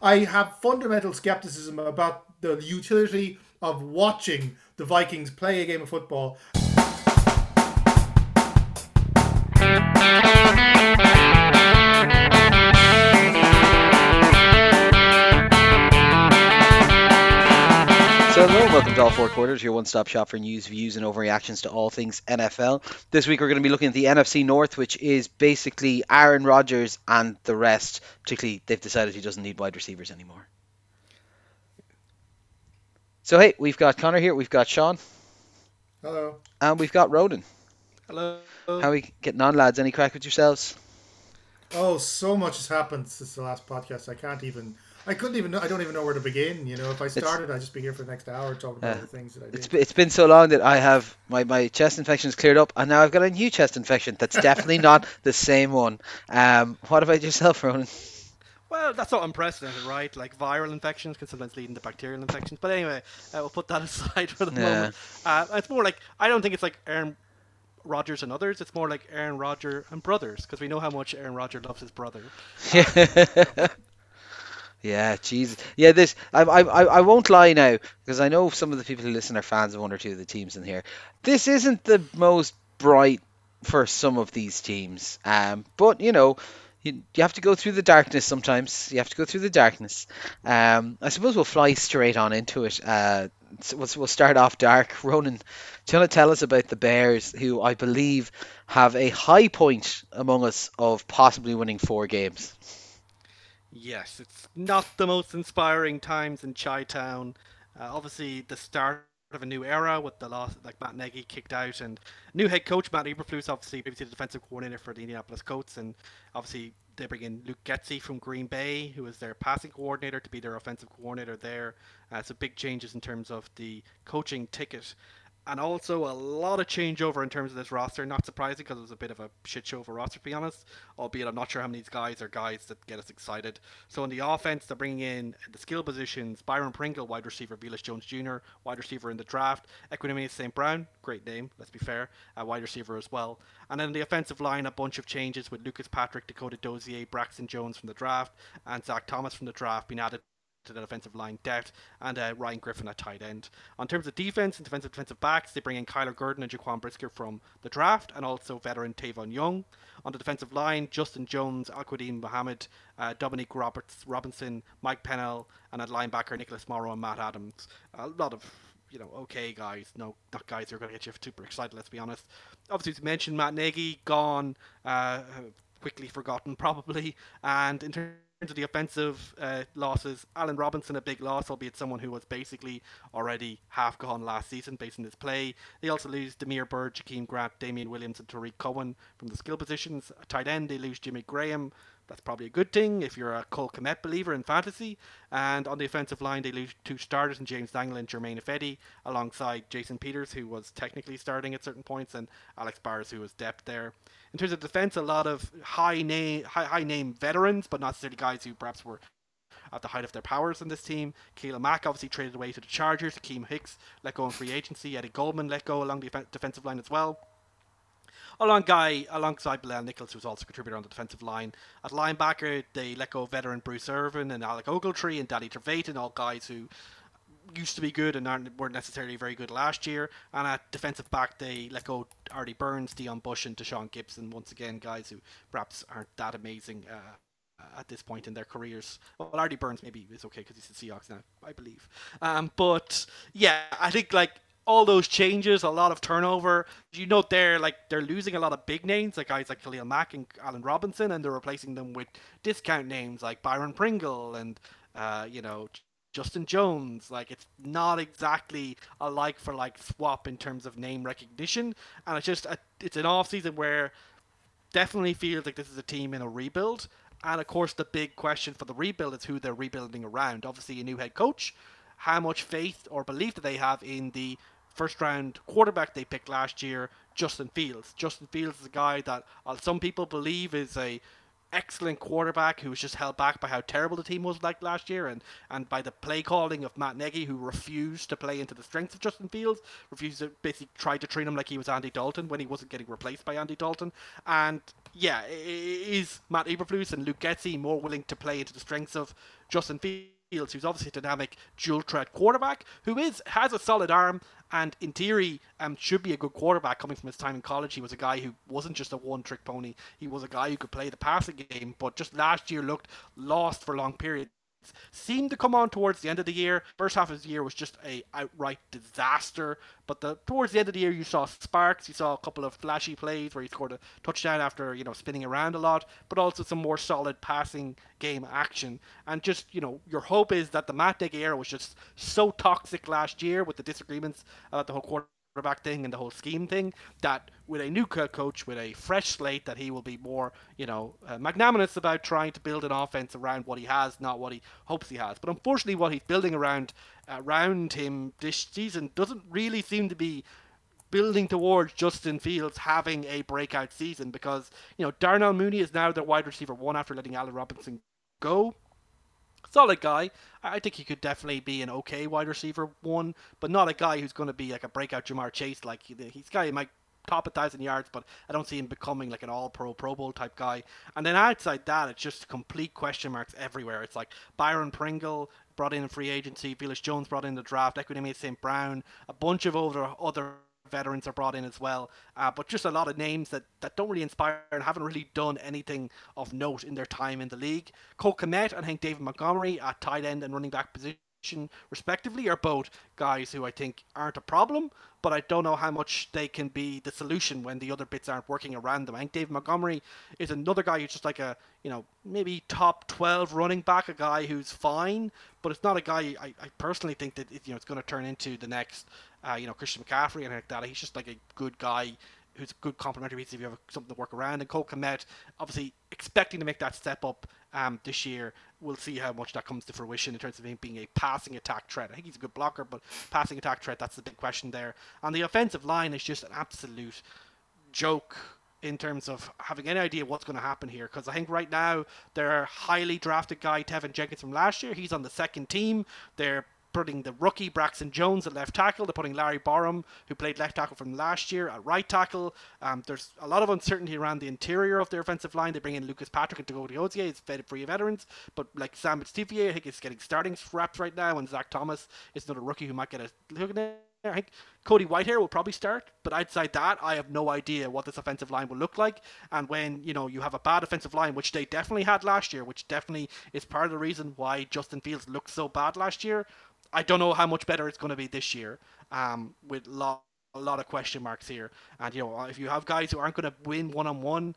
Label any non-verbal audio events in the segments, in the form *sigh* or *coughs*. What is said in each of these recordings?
I have fundamental skepticism about the utility of watching the Vikings play a game of football. So hello, welcome to all four quarters, your one-stop shop for news, views, and overreactions to all things NFL. This week we're going to be looking at the NFC North, which is basically Aaron Rodgers and the rest. Particularly, they've decided he doesn't need wide receivers anymore. So hey, we've got Connor here, we've got Sean, Hello. and we've got Ronan. Hello. How are we getting on, lads? Any crack with yourselves? Oh, so much has happened since the last podcast. I can't even. I couldn't even. know I don't even know where to begin. You know, if I started, I'd just be here for the next hour talking about Yeah. the things that I did. be- it's been so long that I have my, my chest infection's cleared up, and now I've got a new chest infection that's *laughs* definitely not the same one. Um, what about yourself, Ronan? Well, that's not unprecedented, right? Like viral infections can sometimes lead into bacterial infections. But anyway, uh, we'll put that *laughs* aside for the Yeah. moment. Uh, it's more like I don't think it's like Aaron Rodgers and others. It's more like Aaron Rodgers and brothers because we know how much Aaron Rodgers loves his brother. *laughs* Yeah, Jesus. Yeah, this I, I I won't lie now because I know some of the people who listen are fans of one or two of the teams in here. This isn't the most bright for some of these teams, um, but you know. You, you have to go through the darkness sometimes. You have to go through the darkness. Um, I suppose we'll fly straight on into it. Uh, we'll, we'll start off dark. Ronan, do you want to tell us about the Bears, who I believe have a high point among us of possibly winning four games? Yes, it's not the most inspiring times in Chi Town. Uh, obviously, the start of a new era with the loss, like Matt Nagy kicked out, and new head coach Matt Eberflus, obviously previously the defensive coordinator for the Indianapolis Colts, and obviously they bring in Luke Getsy from Green Bay, who is their passing coordinator, to be their offensive coordinator there. Uh, so big changes in terms of the coaching ticket. And also a lot of changeover in terms of this roster. Not surprising because it was a bit of a shit show of a roster, to be honest. Albeit I'm not sure how many guys are guys that get us excited. So in the offense, they're bringing in the skill positions: Byron Pringle, wide receiver; Velus Jones Jr., wide receiver in the draft; Equanimeous St. Brown, great name, let's be fair, uh, wide receiver as well. And then the offensive line, a bunch of changes with Lucas Patrick, Dakota Dozier, Braxton Jones from the draft, and Zach Thomas from the draft being added to the defensive line depth and uh, Ryan Griffin at tight end. On terms of defense and defensive defensive backs, they bring in Kyler Gordon and Jaquan Brisker from the draft, and also veteran Tavon Young. On the defensive line, Justin Jones, Al-Quadin Muhammad, uh, Dominique Roberts, Robinson, Mike Pennell, and at linebacker Nicholas Morrow and Matt Adams. A lot of you know, okay guys, no, not guys who are going to get you super excited. Let's be honest. Obviously, as mentioned, Matt Nagy gone, uh, quickly forgotten *laughs* probably, and in terms of the offensive uh, losses, Allen Robinson a big loss, albeit someone who was basically already half gone last season based on his play. They also lose Damiere Byrd, Jakeem Grant, Damien Williams, and Tarik Cohen from the skill positions. Tight end, they lose Jimmy Graham. That's probably a good thing if you're a Cole Kmet believer in fantasy. And on the offensive line, they lose two starters in James Daniels and Germain Ifedi, alongside Jason Peters, who was technically starting at certain points, and Alex Bars, who was depth there. In terms of defense, a lot of high name, high, high name veterans, but not necessarily guys who perhaps were at the height of their powers in this team. Khalil Mack obviously traded away to the Chargers. Akiem Hicks let go in free agency. Eddie Goldman let go along the defensive line as well. Along guy alongside Bilal Nichols, who's also a contributor on the defensive line. At linebacker, they let go veteran Bruce Irvin and Alec Ogletree and Danny Trevathan, all guys who used to be good and aren't, weren't necessarily very good last year. And at defensive back, they let go Artie Burns, Deon Bush, and Deshaun Gibson. Once again, guys who perhaps aren't that amazing uh, at this point in their careers. Well, Artie Burns maybe is okay because he's the Seahawks now, I believe. Um, but yeah, I think like all those changes, a lot of turnover. You note there, like they're losing a lot of big names, like guys like Khalil Mack and Allen Robinson, and they're replacing them with discount names like Byron Pringle and uh, you know Justin Jones. Like it's not exactly a like for like swap in terms of name recognition, and it's just a, it's an off season where definitely feels like this is a team in a rebuild. And of course, the big question for the rebuild is who they're rebuilding around. Obviously, a new head coach. How much faith or belief do they have in the first round quarterback they picked last year, Justin Fields? Justin Fields is a guy that uh, some people believe is a excellent quarterback who was just held back by how terrible the team was like last year and, and by the play calling of Matt Nagy who refused to play into the strengths of Justin Fields, refused to basically try to treat him like he was Andy Dalton when he wasn't getting replaced by Andy Dalton. And yeah, is Matt Eberflus and Luke Getsy more willing to play into the strengths of Justin Fields? Fields, who's obviously a dynamic dual threat quarterback, who is has a solid arm and in theory um, should be a good quarterback coming from his time in college. He was a guy who wasn't just a one trick pony. He was a guy who could play the passing game, but just last year looked lost for long periods seemed to come on towards the end of the year. First half of the year was just a outright disaster, but the towards the end of the year you saw sparks. You saw a couple of flashy plays where he scored a touchdown after you know spinning around a lot, but also some more solid passing game action. And just you know your hope is that the Matt Nagy era was just so toxic last year with the disagreements about the whole quarter quarterback thing and the whole scheme thing that with a new coach with a fresh slate that he will be more you know uh, magnanimous about trying to build an offense around what he has not what he hopes he has. But unfortunately what he's building around around him this season doesn't really seem to be building towards Justin Fields having a breakout season because you know Darnell Mooney is now their wide receiver one after letting Allen Robinson go solid guy. I think he could definitely be an okay wide receiver one, but not a guy who's going to be like a breakout Ja'Marr Chase. Like he's guy who might top a thousand yards, but I don't see him becoming like an all pro Pro Bowl type guy. And then outside that, it's just complete question marks everywhere. It's like Byron Pringle brought in a free agency, Velus Jones brought in the draft, Equanimeous St. Brown, a bunch of other other veterans are brought in as well. Uh, but just a lot of names that, that don't really inspire and haven't really done anything of note in their time in the league. Cole Kmet and I think David Montgomery at tight end and running back position respectively are both guys who I think aren't a problem, but I don't know how much they can be the solution when the other bits aren't working around them. I think Dave Montgomery is another guy who's just like a, you know, maybe top 12 running back, a guy who's fine, but it's not a guy I, I personally think that, you know, it's going to turn into the next, uh, you know, Christian McCaffrey and like that. He's just like a good guy who's a good complementary piece if you have something to work around. And Cole Kmet, obviously expecting to make that step up um, this year. We'll see how much that comes to fruition in terms of him being a passing attack threat. I think he's a good blocker, but passing attack threat, that's the big question there. And the offensive line is just an absolute joke in terms of having any idea what's going to happen here because I think right now their highly drafted guy Teven Jenkins from last year he's on the second team they're putting the rookie Braxton Jones at left tackle. They're putting Larry Borom, who played left tackle from last year, at right tackle. Um, there's a lot of uncertainty around the interior of their offensive line. They bring in Lucas Patrick and Dakota Dozier. It's fed free of veterans, but like Sam Stivier, I think is getting starting straps right now, and Zach Thomas is another rookie who might get a look at it. I think Cody Whitehair will probably start, but outside that, I have no idea what this offensive line will look like. And when you know you have a bad offensive line, which they definitely had last year, which definitely is part of the reason why Justin Fields looked so bad last year, I don't know how much better it's going to be this year. Um, with lot, a lot of question marks here, and you know if you have guys who aren't going to win one on one,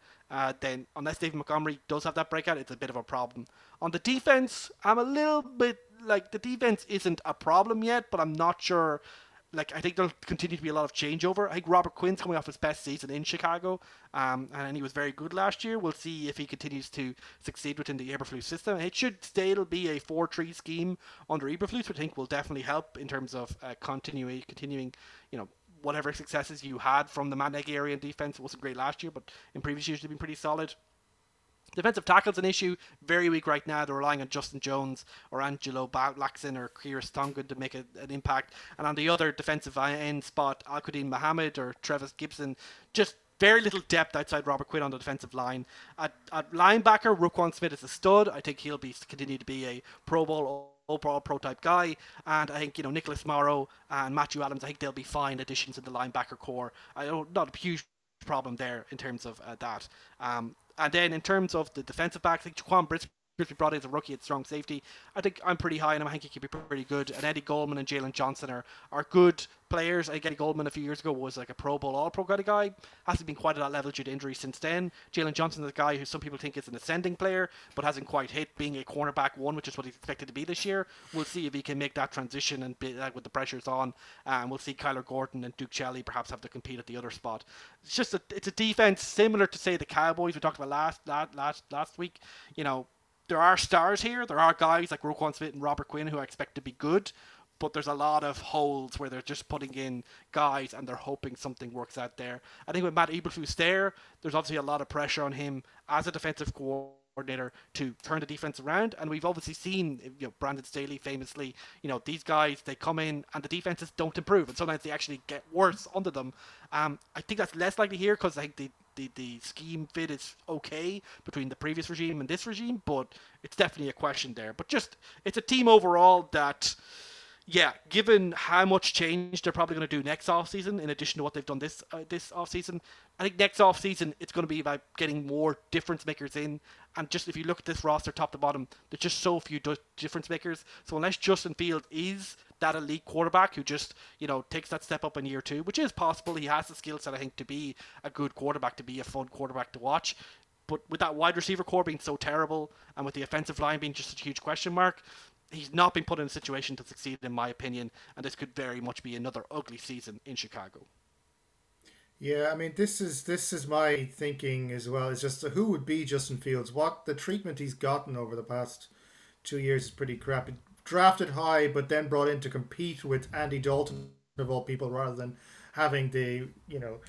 then unless David Montgomery does have that breakout, it's a bit of a problem. On the defense, I'm a little bit like the defense isn't a problem yet, but I'm not sure like I think there'll continue to be a lot of changeover. I think Robert Quinn's coming off his best season in Chicago, um, and he was very good last year. We'll see if he continues to succeed within the Eberflus system. It should still be a four-three scheme under Eberflus, which I think will definitely help in terms of uh, continuing, continuing, you know, whatever successes you had from the Matt Nagy area in defense. It wasn't great last year, but in previous years they've been pretty solid. Defensive tackle's an issue. Very weak right now. They're relying on Justin Jones or Angelo Blackson or Khyiris Tonga to make a, an impact. And on the other defensive end spot, Al-Quadin Muhammad or Trevis Gipson. just very little depth outside Robert Quinn on the defensive line. At, at linebacker, Roquan Smith is a stud. I think he'll be continue to be a Pro Bowl overall pro type guy. And I think, you know, Nicholas Morrow and Matthew Adams, I think they'll be fine additions in the linebacker core. I don't, not a huge problem there in terms of uh, that. Um, and then in terms of the defensive backs, think Jaquan Brisker brought in a rookie at strong safety. I think I'm pretty high on him. I think he could be pretty good. And Eddie Goldman and Jaylon Johnson are, are good players. I think Eddie Goldman a few years ago was like a Pro Bowl All Pro kind of guy. Hasn't been quite at that level due to injury since then. Jaylon Johnson is a guy who some people think is an ascending player, but hasn't quite hit being a cornerback one, which is what he's expected to be this year. We'll see if he can make that transition and be, like, with the pressures on. And um, we'll see Kyler Gordon and Duke Shelley perhaps have to compete at the other spot. It's just a, it's a defense similar to say the Cowboys we talked about last last last, last week. You know there are stars here. There are guys like Roquan Smith and Robert Quinn who I expect to be good, but there's a lot of holes where they're just putting in guys and they're hoping something works out there. I think with Matt Eberflus there, there's obviously a lot of pressure on him as a defensive coordinator to turn the defense around. And we've obviously seen, you know, Brandon Staley famously, you know, these guys they come in and the defenses don't improve, and sometimes they actually get worse under them. Um, I think that's less likely here because I think the, the the scheme fit is okay between the previous regime and this regime, but it's definitely a question there. But just it's a team overall that yeah, given how much change they're probably going to do next off season, in addition to what they've done this uh, this off season, I think next off season it's going to be about getting more difference makers in. And just if you look at this roster top to bottom, there's just so few difference makers. So unless Justin Field is that elite quarterback who just you know takes that step up in year two, which is possible, he has the skill set I think to be a good quarterback, to be a fun quarterback to watch. But with that wide receiver core being so terrible, and with the offensive line being just a huge question mark, he's not been put in a situation to succeed, in my opinion, and this could very much be another ugly season in Chicago. Yeah, I mean, this is this is my thinking as well. It's just who would be Justin Fields? What the treatment he's gotten over the past two years is pretty crappy. Drafted high, but then brought in to compete with Andy Dalton of all people, rather than having the you know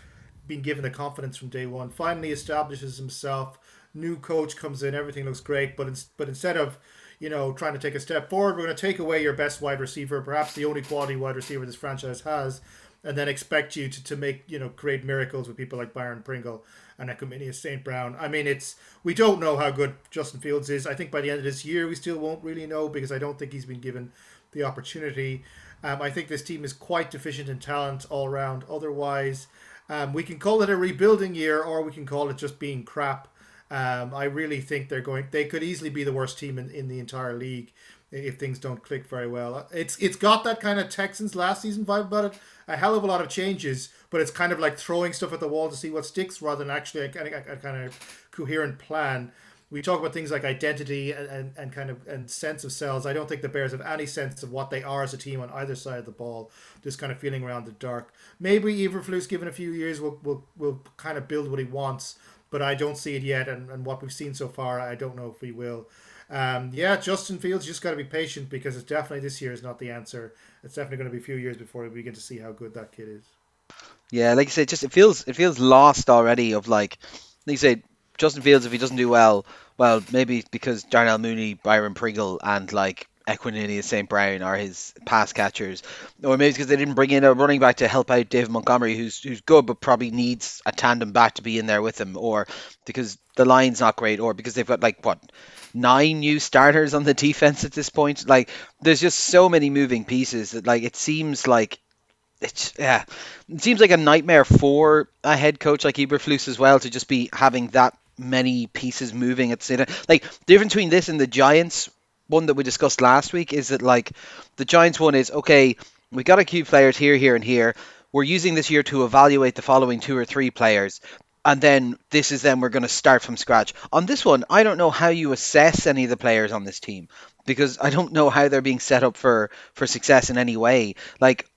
been given the confidence from day one. Finally establishes himself. New coach comes in, everything looks great, but in, but instead of you know, trying to take a step forward. We're going to take away your best wide receiver, perhaps the only quality wide receiver this franchise has, and then expect you to, to make, you know, create miracles with people like Byron Pringle and Equanimeous St. Brown. I mean, it's, we don't know how good Justin Fields is. I think by the end of this year, we still won't really know because I don't think he's been given the opportunity. Um, I think this team is quite deficient in talent all around. Otherwise, um, we can call it a rebuilding year or we can call it just being crap. Um, I really think they're going. They could easily be the worst team in, in the entire league if things don't click very well. It's it's got that kind of Texans last season vibe about it. A hell of a lot of changes, but it's kind of like throwing stuff at the wall to see what sticks rather than actually a, a, a kind of coherent plan. We talk about things like identity and, and, and kind of and sense of selves. I don't think the Bears have any sense of what they are as a team on either side of the ball. Just kind of feeling around the dark. Maybe Eberflus, given a few years, will will will kind of build what he wants but I don't see it yet. And, and what we've seen so far, I don't know if we will. Um, yeah, Justin Fields, just got to be patient because it's definitely this year is not the answer. It's definitely going to be a few years before we begin to see how good that kid is. Yeah, like you said, just it feels it feels lost already. Of like, like you said, Justin Fields, if he doesn't do well, well, maybe because Darnell Mooney, Byron Pringle, and like Equanimeous St. Brown are his pass catchers, or maybe because they didn't bring in a running back to help out David Montgomery, who's who's good but probably needs a tandem back to be in there with him, or because the line's not great, or because they've got like what nine new starters on the *laughs* defense at this point. Like there's just so many moving pieces that like it seems like it's yeah, it seems like a nightmare for a head coach like Eberflus as well to just be having that many pieces moving at the same time. Like the difference between this and the Giants one that we discussed last week is that like the Giants one is okay, we got a keep players here, here, and here. We're using this year to evaluate the following two or three players, and then this is then we're going to start from scratch. On this one, I don't know how you assess any of the players on this team because I don't know how they're being set up for for success in any way. Like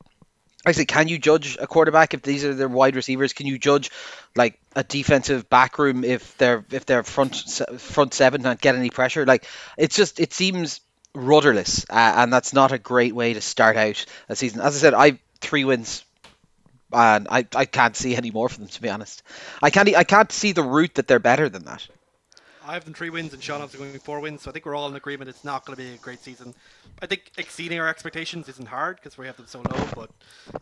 Say, can you judge a quarterback if these are their wide receivers? Can you judge like a defensive back room if they're if they're front front seven not get any pressure? Like it's just it seems rudderless, uh, and that's not a great way to start out a season. As I said, I three wins, and I, I can't see any more for them to be honest. I can't I can't see the route that they're better than that. I have them three wins, and Sean has going four wins. So I think we're all in agreement. It's not going to be a great season. I think exceeding our expectations isn't hard because we have them so low. But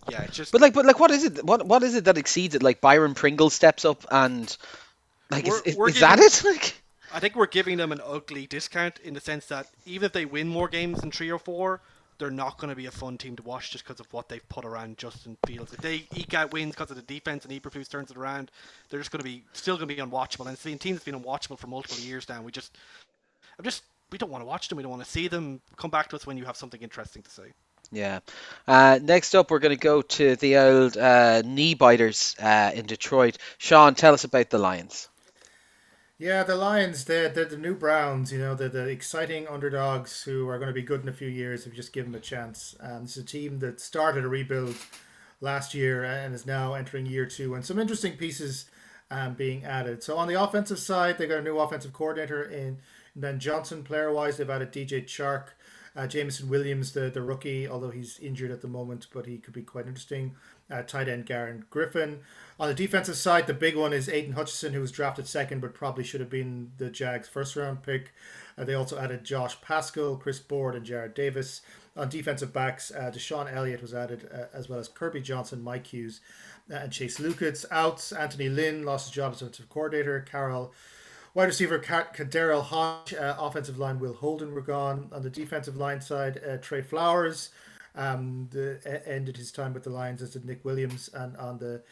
yeah, it's just. But like, but like, what is it? What what is it that exceeds it? Like Byron Pringle steps up and like, we're, is, we're is giving, that it? *laughs* Like. I think we're giving them an ugly discount in the sense that even if they win more games than three or four, they're not going to be a fun team to watch just because of what they've put around Justin Fields. If they eke out wins because of the defense and Eberflus turns it around, they're just going to be still going to be unwatchable. And seeing teams that's been unwatchable for multiple years now, we just, I'm just, we don't want to watch them. We don't want to see them. Come back to us when you have something interesting to say. Yeah. Uh, next up, we're going to go to the old uh, knee biters uh, in Detroit. Sean, tell us about the Lions. Yeah, the Lions, they're, they're the new Browns, you know, they're the exciting underdogs who are going to be good in a few years if you just give them a chance. And it's a team that started a rebuild last year and is now entering year two, and some interesting pieces um, being added. So on the offensive side, they got a new offensive coordinator in Ben Johnson. Player wise, they've added DJ Chark. Uh, Jameson Williams, the, the rookie, although he's injured at the moment, but he could be quite interesting. Uh, tight end Garrett Griffin. On the defensive side, the big one is Aidan Hutchinson, who was drafted second, but probably should have been the Jags' first round pick. Uh, they also added Josh Paschal, Chris Board, and Jarrad Davis. On defensive backs, uh, DeShon Elliott was added, uh, as well as Kirby Johnson, Mike Hughes, uh, and Chase Lucas. Out, Anthony Lynn lost his job as defensive coordinator. Carol Wide receiver Daryl Hodge, uh, offensive line Will Holden were gone. On the defensive line side, uh, Trey Flowers um, the, ended his time with the Lions, as did Nick Williams. And on the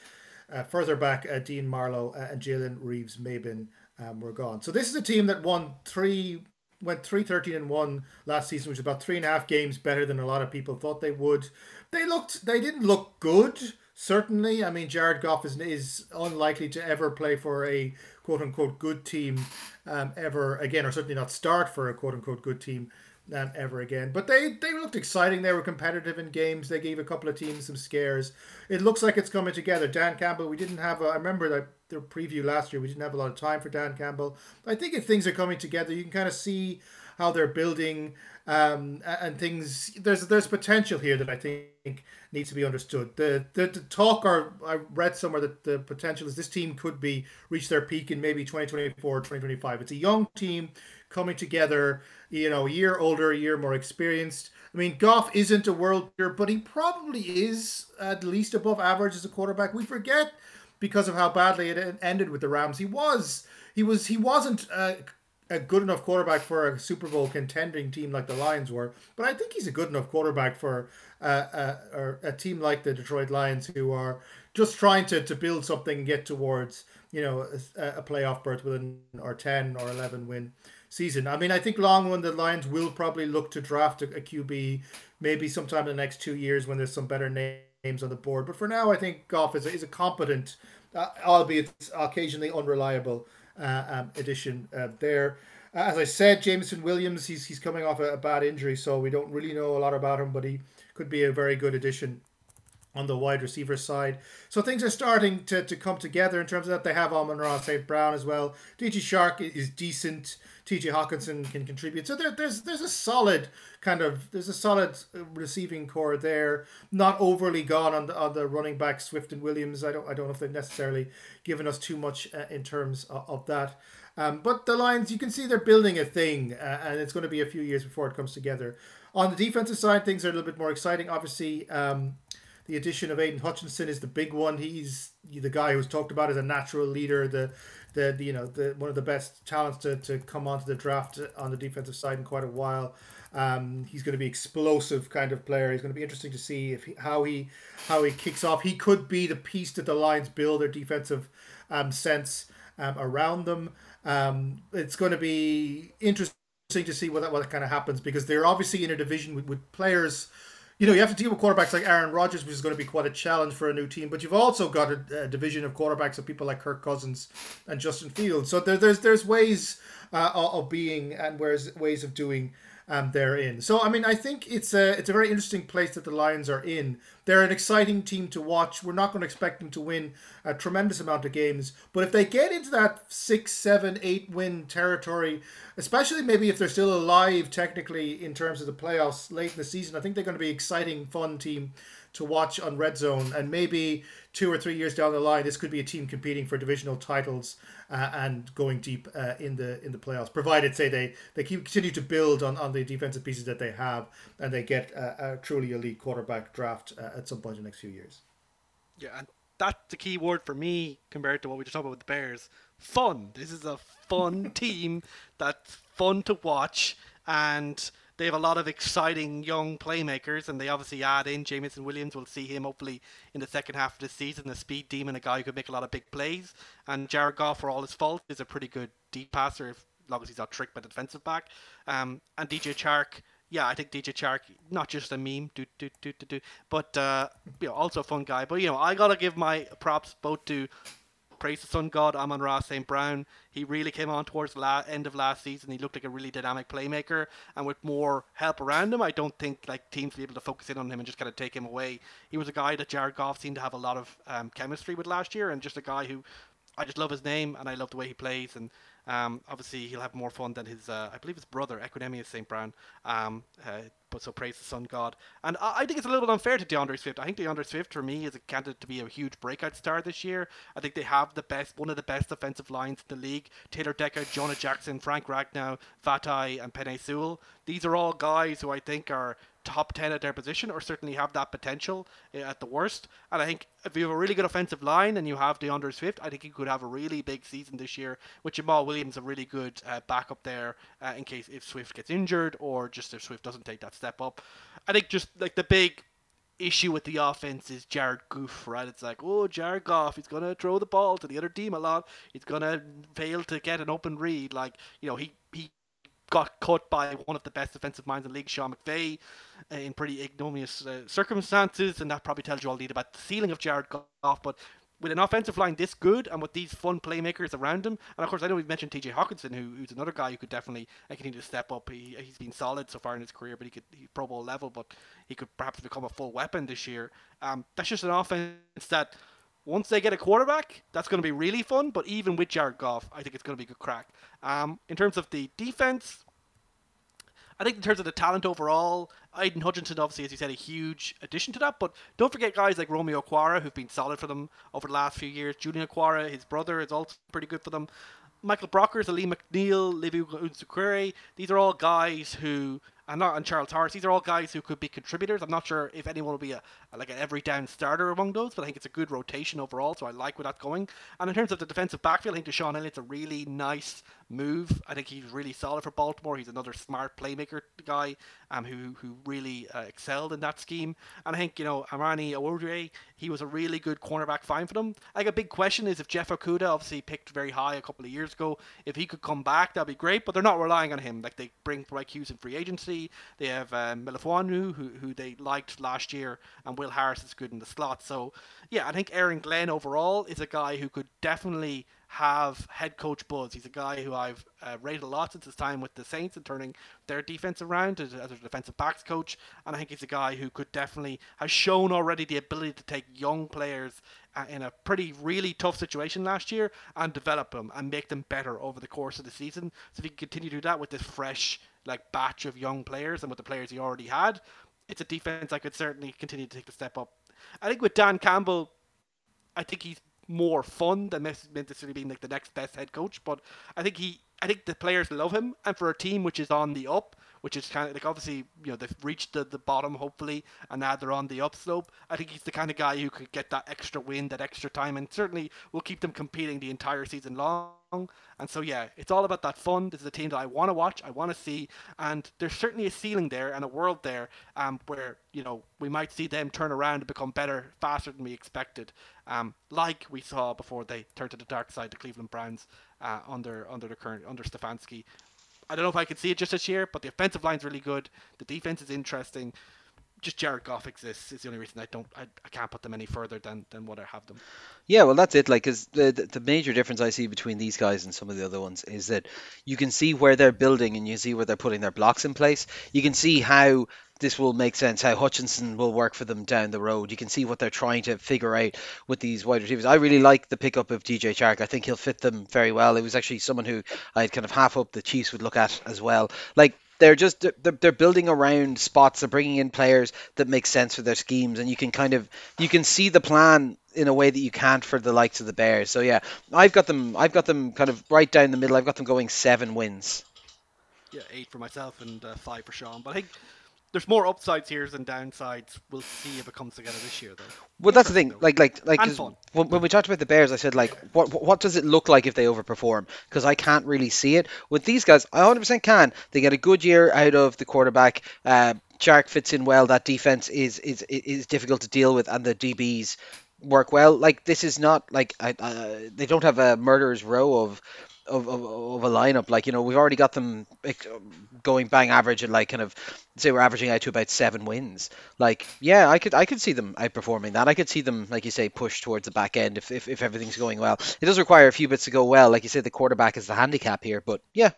further back, uh, Dean Marlowe uh, and Jalen Reeves Maybin um, were gone. So this is a team that won three, went three thirteen and one last season, which is about three and a half games better than a lot of people thought they would. They looked, they didn't look good certainly. I mean, Jared Goff is, is unlikely to ever play for a quote unquote good team um, ever again, or certainly not start for a quote unquote good team um, ever again. But they, they looked exciting. They were competitive in games. They gave a couple of teams some scares. It looks like it's coming together. Dan Campbell, we didn't have, a, I remember that the preview last year, we didn't have a lot of time for Dan Campbell. I think if things are coming together, you can kind of see how they're building um, and things. There's there's potential here that I think needs to be understood. The, the the talk, or I read somewhere that the potential is this team could be reach their peak in maybe 2024, 2025. It's a young team coming together. You know, a year older, a year more experienced. I mean, Goff isn't a world beater, but he probably is at least above average as a quarterback. We forget because of how badly it ended with the Rams. He was he was he wasn't uh, a good enough quarterback for a Super Bowl contending team like the Lions were, but I think he's a good enough quarterback for a, a team like the Detroit Lions who are just trying to, to build something and get towards you know a, a playoff berth within or ten or eleven win season. I mean, I think long run the Lions will probably look to draft a, a QB maybe sometime in the next two years when there's some better names on the board. But for now, I think Goff is a, is a competent, uh, albeit occasionally unreliable uh, um, addition uh, there. As I said, Jameson Williams, he's, he's coming off a, a, bad injury, so we don't really know a lot about him, but he could be a very good addition on the wide receiver side. So things are starting to, to come together in terms of that. They have Amon-Ra St. Brown as well. DJ Chark is decent. TJ Hockenson can contribute. So there, there's there's a solid kind of there's a solid receiving core there. Not overly gone on the on the running back Swift and Williams. I don't I don't know if they've necessarily given us too much uh, in terms of, of that. Um, but the Lions, you can see they're building a thing, uh, and it's going to be a few years before it comes together. On the defensive side, things are a little bit more exciting. Obviously, um, the addition of Aidan Hutchinson is the big one. He's the guy who's talked about as a natural leader, the the, the you know the one of the best talents to, to come onto the draft on the defensive side in quite a while. Um, he's going to be explosive kind of player. He's going to be interesting to see if he, how he how he kicks off. He could be the piece that the Lions build their defensive um, sense um, around them. Um, it's going to be interesting to see what that what kind of happens because they're obviously in a division with, with players you know, you have to deal with quarterbacks like Aaron Rodgers, which is going to be quite a challenge for a new team. But you've also got a, a division of quarterbacks of people like Kirk Cousins and Justin Fields. So there, there's there's ways uh, of being and where's ways of doing um, they're in. So I mean, I think it's a it's a very interesting place that the Lions are in. They're an exciting team to watch. We're not going to expect them to win a tremendous amount of games, but if they get into that six, seven, eight win territory, especially maybe if they're still alive technically in terms of the playoffs late in the season, I think they're going to be exciting, fun team to watch on Red Zone, and maybe two or three years down the line, this could be a team competing for divisional titles uh, and going deep uh, in the in the playoffs. Provided, say they they keep continue to build on, on the defensive pieces that they have, and they get a, a truly elite quarterback draft uh, at some point in the next few years. Yeah, and that's the key word for me compared to what we just talked about with the Bears. Fun. This is a fun *laughs* team that's fun to watch and they have a lot of exciting young playmakers, and they obviously add in Jameson Williams. We'll see him hopefully in the second half of the season. A speed demon, a guy who could make a lot of big plays. And Jared Goff, for all his faults, is a pretty good deep passer, if, as he's not tricked by the defensive back. Um, and DJ Chark, yeah, I think DJ Chark, not just a meme, do do do do do, but uh, you know, also a fun guy. But you know, I gotta give my props both to praise the sun god Amon-Ra St. Brown. He really came on towards the la- end of last season. He looked like a really dynamic playmaker, and with more help around him, I don't think like teams will be able to focus in on him and just kind of take him away. He was a guy that Jared Goff seemed to have a lot of um, chemistry with last year, and just a guy who I just love his name and I love the way he plays. And Um, obviously, he'll have more fun than his, uh, I believe, his brother, Equanimeous St. Brown. Um, uh, but so praise the sun god. And I, I, think it's a little bit unfair to D'Andre Swift. I think D'Andre Swift for me is a candidate to be a huge breakout star this year. I think they have the best, one of the best defensive lines in the league. Taylor Decker, Jonah Jackson, Frank Ragnow, Vaitai, and Penei Sewell. These are all guys who I think are top 10 at their position or certainly have that potential eh, at the worst. And I think if you have a really good offensive line and you have D'Andre Swift, I think you could have a really big season this year with Jamaal Williams, a really good uh, backup there uh, in case if Swift gets injured or just if Swift doesn't take that step up. I think just like the big issue with the offense is Jared Goff, right? It's like, oh, Jared Goff, he's going to throw the ball to the other team a lot. He's going to fail to get an open read. Like, you know, he, he got cut by one of the best defensive minds in the league, Sean McVay, uh, in pretty ignominious uh, circumstances, and that probably tells you all you need about the ceiling of Jared Goff. But with an offensive line this good and with these fun playmakers around him, and of course I know we've mentioned T.J. Hockenson, who, who's another guy who could definitely uh, continue to step up. He, he's been solid so far in his career, but he could he's Pro Bowl level, but he could perhaps become a full weapon this year. Um, that's just an offense that once they get a quarterback, that's going to be really fun. But even with Jared Goff, I think it's going to be a good crack. Um, in terms of the defense, I think in terms of the talent overall, Aidan Hutchinson, obviously, as you said, a huge addition to that. But don't forget guys like Romeo Okwara, who've been solid for them over the last few years. Julian Okwara, his brother, is also pretty good for them. Michael Brockers, Alim McNeill, Levi Onwuzurike, these are all guys who and not and Charles Harris. These are all guys who could be contributors. I'm not sure if anyone will be a, like an every down starter among those, but I think it's a good rotation overall. So I like where that's going. And in terms of the defensive backfield, I think DeShon Elliott's a really nice move. I think he's really solid for Baltimore. He's another smart playmaker guy um, who who really uh, excelled in that scheme. And I think you know Amani Oruwariye, he was a really good cornerback find for them. Like a big question is if Jeff Okudah, obviously picked very high a couple of years ago, if he could come back, that'd be great. But they're not relying on him. Like they bring Mike Hughes in free agency. They have um, who who they liked last year, and Will Harris is good in the slot. So yeah, I think Aaron Glenn overall is a guy who could definitely have head coach buzz. He's a guy who I've uh, rated a lot since his time with the Saints and turning their defense around as, a defensive backs coach. And I think he's a guy who could definitely has shown already the ability to take young players uh, in a pretty really tough situation last year and develop them and make them better over the course of the season. So if he can continue to do that with this fresh like batch of young players and with the players he already had, it's a defense I could certainly continue to take the step up. I think with Dan Campbell, I think he's more fun than necessarily being like the next best head coach. But I think he, I think the players love him, and for a team which is on the up, which is kind of like obviously you know they've reached the, the bottom hopefully, and now they're on the upslope. I think he's the kind of guy who could get that extra win, that extra time, and certainly will keep them competing the entire season long. And so yeah, it's all about that fun. This is a team that I want to watch, I want to see, and there's certainly a ceiling there and a world there um, where you know we might see them turn around and become better faster than we expected, um, like we saw before they turned to the dark side, the Cleveland Browns uh, under under the current under Stefanski. I don't know if I could see it just this year, but the offensive line's really good. The defense is interesting. Just Jared Goff exists is the only reason I don't I, I can't put them any further than, than what I have them. Yeah, well, that's it. Like, cause the the major difference I see between these guys and some of the other ones is that you can see where they're building and you see where they're putting their blocks in place. You can see how this will make sense how Hutchinson will work for them down the road. You can see what they're trying to figure out with these wide receivers. I really like the pickup of DJ Chark. I think he'll fit them very well. It was actually someone who I had kind of half hoped the Chiefs would look at as well. Like they're just they're, they're building around spots. They're bringing in players that make sense for their schemes, and you can kind of you can see the plan in a way that you can't for the likes of the Bears. So yeah, I've got them. I've got them kind of right down the middle. I've got them going seven wins. Yeah, eight for myself and uh, five for Sean. But I think there's more upsides here than downsides. We'll see if it comes together this year, though. Well, that's the thing. Like, like, like, when, when, we talked about the Bears, I said, like, what, what does it look like if they overperform? Because I can't really see it. With these guys, I 100% can. They get a good year out of the quarterback. Uh, Chark fits in well. That defense is is is difficult to deal with, and the DBs work well. Like this is not like I, uh, they don't have a murderer's row of of, of, of a lineup. Like you know, we've already got them going bang average and like kind of say we're averaging out to about seven wins. Like yeah, I could I could see them outperforming that. I could see them like you say push towards the back end if if, if everything's going well. It does require a few bits to go well. Like you said, the quarterback is the handicap here, but yeah,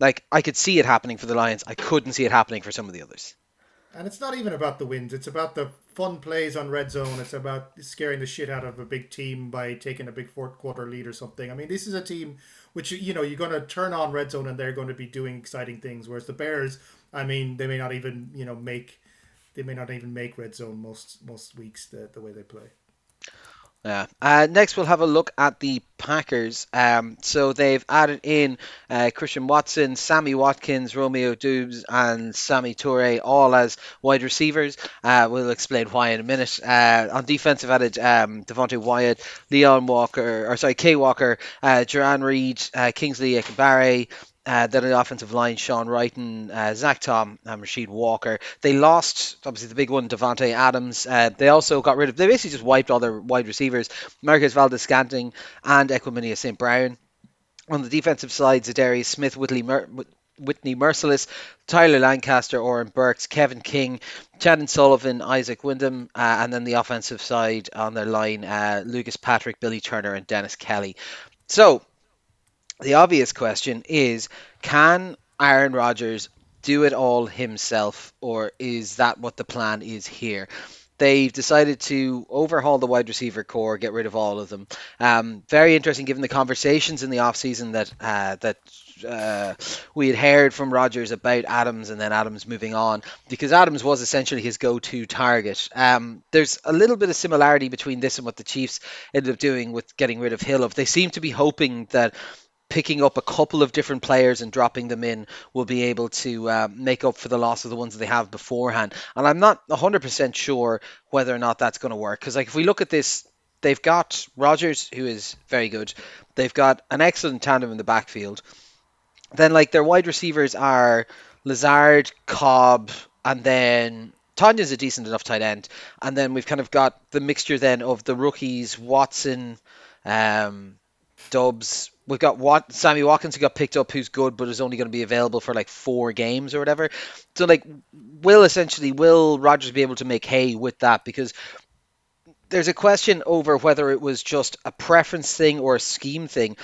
like I could see it happening for the Lions. I couldn't see it happening for some of the others. And it's not even about the wins. It's about the fun plays on red zone. It's about scaring the shit out of a big team by taking a big fourth quarter lead or something. I mean, this is a team which you know you're going to turn on red zone and they're going to be doing exciting things. Whereas the Bears, I mean, they may not even you know make they may not even make red zone most most weeks the the way they play. Yeah. Uh, next, we'll have a look at the Packers. Um, so they've added in uh, Christian Watson, Sammy Watkins, Romeo Doubs, and Samori Toure all as wide receivers. Uh, we'll explain why in a minute. Uh, on defensive, added um, Devonte Wyatt, Leon Walker, or sorry, Quay Walker, uh, Reed, uh, Kingsley Enagbare, uh, then the offensive line, Sean Wright uh, Zach Tom and Rasheed Walker. They lost, obviously, the big one, Davante Adams. Uh, they also got rid of, they basically just wiped all their wide receivers, Marquez Valdes-Scantling and Equanimeous St. Brown. On the defensive side, Za'Darius Smith, Whitley Mer- Whitney Mercilus, Tyler Lancaster, Oren Burks, Kevin King, Chandon Sullivan, Isaac Wyndham, uh, and then the offensive side on their line, uh, Lucas Patrick, Billy Turner, and Dennis Kelly. So, the obvious question is can Aaron Rodgers do it all himself, or is that what the plan is here? They've decided to overhaul the wide receiver core, get rid of all of them. Um, very interesting, given the conversations in the offseason that uh, that uh, we had heard from Rodgers about Adams and then Adams moving on because Adams was essentially his go-to target. Um, there's a little bit of similarity between this and what the Chiefs ended up doing with getting rid of Hill. They seem to be hoping that picking up a couple of different players and dropping them in will be able to uh, make up for the loss of the ones they have beforehand. And I'm not 100% sure whether or not that's going to work because, like, if we look at this, they've got Rodgers, who is very good. They've got an excellent tandem in the backfield. Then, like, their wide receivers are Lazard, Cobb, and then Tonyan's a decent enough tight end. And then we've kind of got the mixture then of the rookies, Watson, um, Doubs, we've got Wat- Sammy Watkins who got picked up, who's good, but is only going to be available for like four games or whatever. So like, will essentially will Rodgers be able to make hay with that? Because there's a question over whether it was just a preference thing or a scheme thing,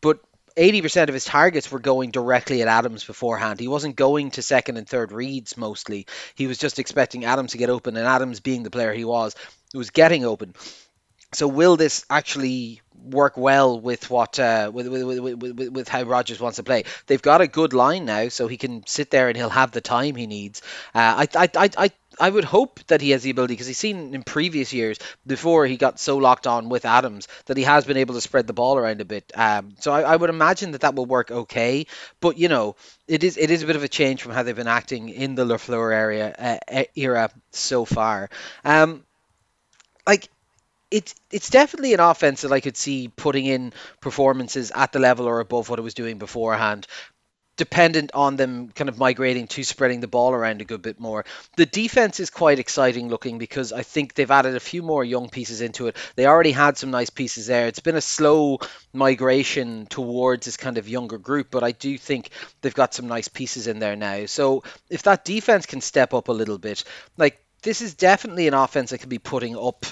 but. 80% of his targets were going directly at Adams beforehand. He wasn't going to second and third reads mostly. He was just expecting Adams to get open, and Adams, being the player he was, was getting open. So, will this actually work well with what uh, with, with, with, with, how Rodgers wants to play. They've got a good line now, so he can sit there and he'll have the time he needs. Uh, I, I, I, I I would hope that he has the ability because he's seen in previous years before he got so locked on with Adams that he has been able to spread the ball around a bit. Um, so I, I, would imagine that that will work okay. But you know, it is it is a bit of a change from how they've been acting in the Lafleur area uh, era so far. Um, like it's it's definitely an offense that I could see putting in performances at the level or above what it was doing beforehand. Dependent on them kind of migrating to spreading the ball around a good bit more. The defense is quite exciting looking because I think they've added a few more young pieces into it. They already had some nice pieces there. It's been a slow migration towards this kind of younger group, but I do think they've got some nice pieces in there now. So if that defense can step up a little bit, like this is definitely an offense that can be putting up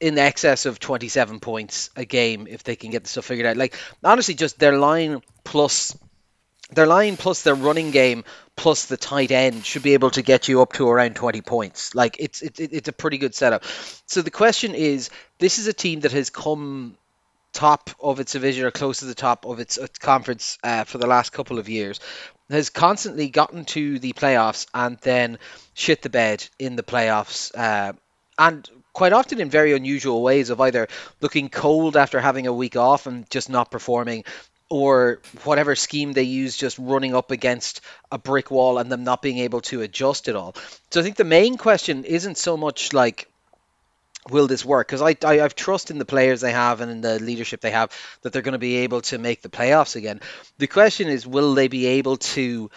in excess of 27 points a game if they can get the stuff figured out. Like honestly, just their line plus their line plus their running game plus the tight end should be able to get you up to around 20 points. Like it's it, it's a pretty good setup. So the question is, this is a team that has come top of its division or close to the top of its, its conference uh, for the last couple of years has constantly gotten to the playoffs and then shit the bed in the playoffs uh, and quite often in very unusual ways of either looking cold after having a week off and just not performing or whatever scheme they use just running up against a brick wall and them not being able to adjust it all. So I think the main question isn't so much like will this work because I, I have trust in the players they have and in the leadership they have that they're going to be able to make the playoffs again. The question is will they be able to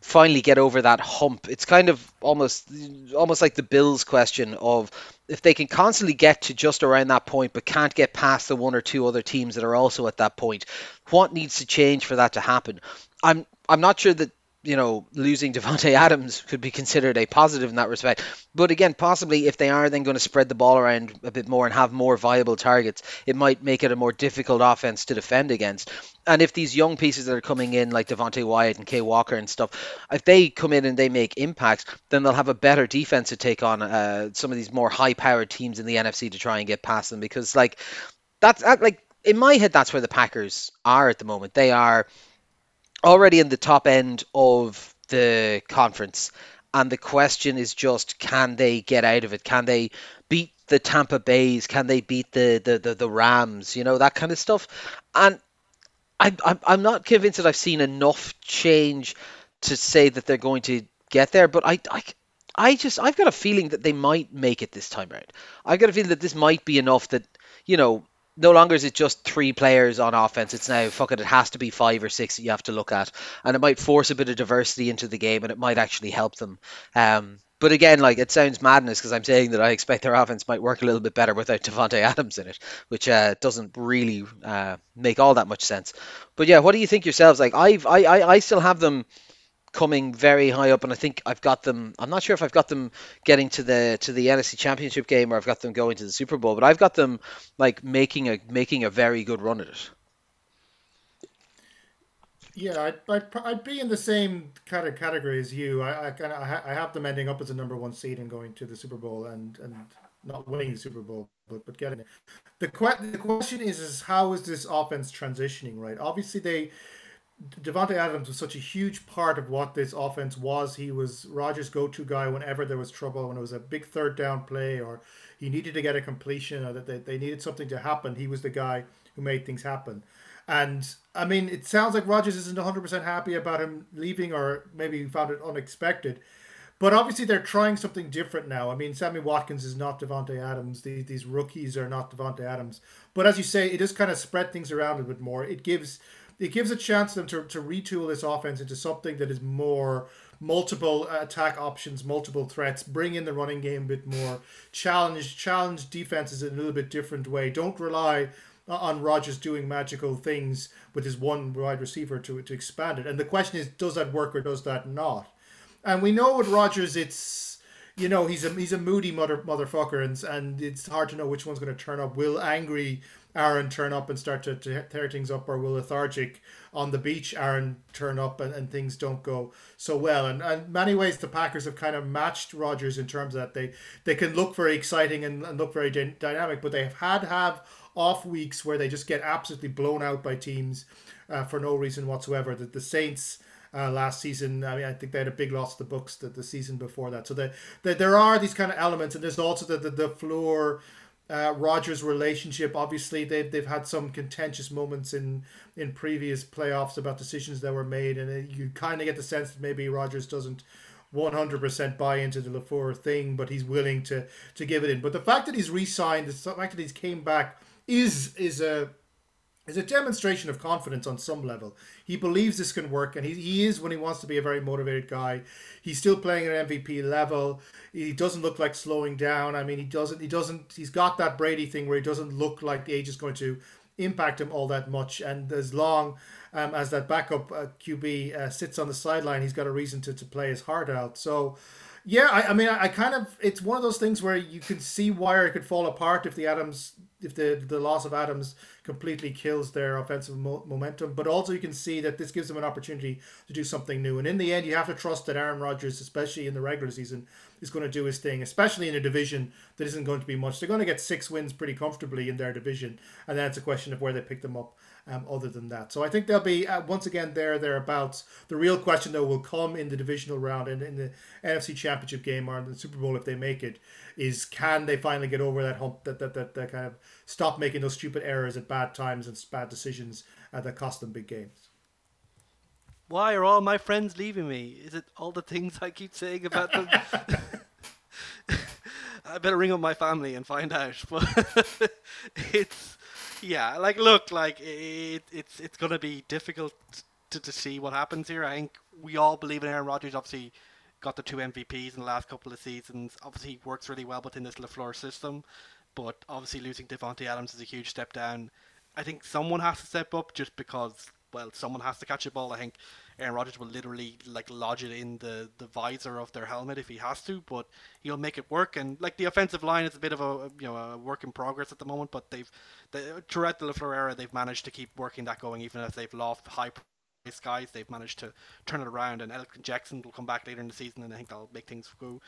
finally get over that hump. It's kind of almost almost like the Bills question of if they can constantly get to just around that point but can't get past the one or two other teams that are also at that point, what needs to change for that to happen? I'm I'm not sure that you know, losing *laughs* Davante Adams could be considered a positive in that respect. But again, possibly if they are then going to spread the ball around a bit more and have more viable targets, it might make it a more difficult offense to defend against. And if these young pieces that are coming in, like Devonte Wyatt and Quay Walker and stuff, if they come in and they make impacts, then they'll have a better defense to take on uh, some of these more high-powered teams in the NFC to try and get past them. Because like that's like in my head, that's where the Packers are at the moment. They are already in the top end of the conference. And the question is just can they get out of it? Can they beat the Tampa Bays? Can they beat the, the, the, the Rams? You know, that kind of stuff. And I, I'm, I'm not convinced that I've seen enough change to say that they're going to get there, but I, I, I just I've got a feeling that they might make it this time around. I've got a feeling that this might be enough that you know no longer is it just three players on offense. It's now fuck it, it has to be five or six that you have to look at, and it might force a bit of diversity into the game, and it might actually help them. Um, but again, like it sounds madness because I'm saying that I expect their offense might work a little bit better without Davante Adams in it, which uh, doesn't really uh, make all that much sense. But yeah, what do you think yourselves? Like I've I, I, I still have them coming very high up, and I think I've got them. I'm not sure if I've got them getting to the to the NFC Championship game or I've got them going to the Super Bowl, but I've got them like making a making a very good run at it. Yeah, I'd, I'd, I'd be in the same kind of category as you. I, I kind of I have them ending up as a number one seed and going to the Super Bowl and, and not winning the Super Bowl, but, but getting it. The, que- the question is is how is this offense transitioning? Right, obviously they Davante Adams was such a huge part of what this offense was. He was Rodgers' go-to guy whenever there was trouble, when it was a big third down play or he needed to get a completion or that they, they needed something to happen. He was the guy who made things happen. And I mean, it sounds like Rodgers isn't 100% happy about him leaving or maybe he found it unexpected. But obviously, they're trying something different now. I mean, Sammy Watkins is not Davante Adams. These, these rookies are not Davante Adams. But as you say, it does kind of spread things around a bit more. It gives it gives a chance to them to, to retool this offense into something that is more multiple attack options, multiple threats, bring in the running game a bit more, challenge challenge defenses in a little bit different way. Don't rely on Rodgers doing magical things with his one wide receiver to, to expand it. And the question is, does that work or does that not? And we know with Rodgers, it's you know he's a he's a moody mother motherfucker, and and it's hard to know which one's going to turn up. Will angry Aaron turn up and start to, to tear things up, or will lethargic on the beach Aaron turn up and, and things don't go so well? And, and many ways the Packers have kind of matched Rodgers in terms of that they they can look very exciting and, and look very dy- dynamic, but they've had have off weeks where they just get absolutely blown out by teams uh, for no reason whatsoever. That the Saints. Uh, last season. I mean, I think they had a big loss to the Bucs the, the season before that. So the, the, there are these kind of elements, and there's also the, the, the floor uh, Rodgers' relationship. Obviously, they've they've had some contentious moments in in previous playoffs about decisions that were made, and it, you kind of get the sense that maybe Rodgers doesn't. 100% buy into the LaFleur thing, but he's willing to to give it in. But the fact that he's re-signed, the fact that he's came back, is is a is a demonstration of confidence on some level. He believes this can work, and he, he is when he wants to be a very motivated guy. He's still playing at MVP level. He doesn't look like slowing down. I mean, he doesn't. He doesn't. He's got that Brady thing where he doesn't look like the age is going to impact him all that much. And as long um, as that backup uh, QB uh, sits on the sideline, he's got a reason to, to play his heart out. So. Yeah, I, I mean, I, I kind of, it's one of those things where you can see why it could fall apart if the Adams, if the the loss of Adams completely kills their offensive mo- momentum. But also, you can see that this gives them an opportunity to do something new. And in the end, you have to trust that Aaron Rodgers, especially in the regular season, is going to do his thing, especially in a division that isn't going to be much. They're going to get six wins pretty comfortably in their division, and then it's a question of where they pick them up. Um, other than that, so I think they'll be uh, once again there thereabouts. The real question though will come in the divisional round and in the NFC Championship game or in the Super Bowl if they make it. Is can they finally get over that hump that that that, that kind of stop making those stupid errors at bad times and bad decisions uh, that cost them big games. Why are all my friends leaving me? Is it all the things I keep saying about them? *laughs* *laughs* I better ring up my family and find out. *laughs* But it's yeah, like look, like it, it's it's gonna be difficult to, to see what happens here. I think we all believe in Aaron Rodgers. Obviously, got the two MVPs in the last couple of seasons. Obviously, he works really well within this LaFleur system but obviously losing Davante Adams is a huge step down. I think someone has to step up just because, well, someone has to catch a ball. I think Aaron Rodgers will literally like lodge it in the, the visor of their helmet if he has to, but he'll make it work. And like the offensive line is a bit of a you know a work in progress at the moment, but they've they, throughout the LaFleur era they've managed to keep working that going, even as they've lost high price guys. They've managed to turn it around, and Elgton Jackson will come back later in the season, and I think that'll make things go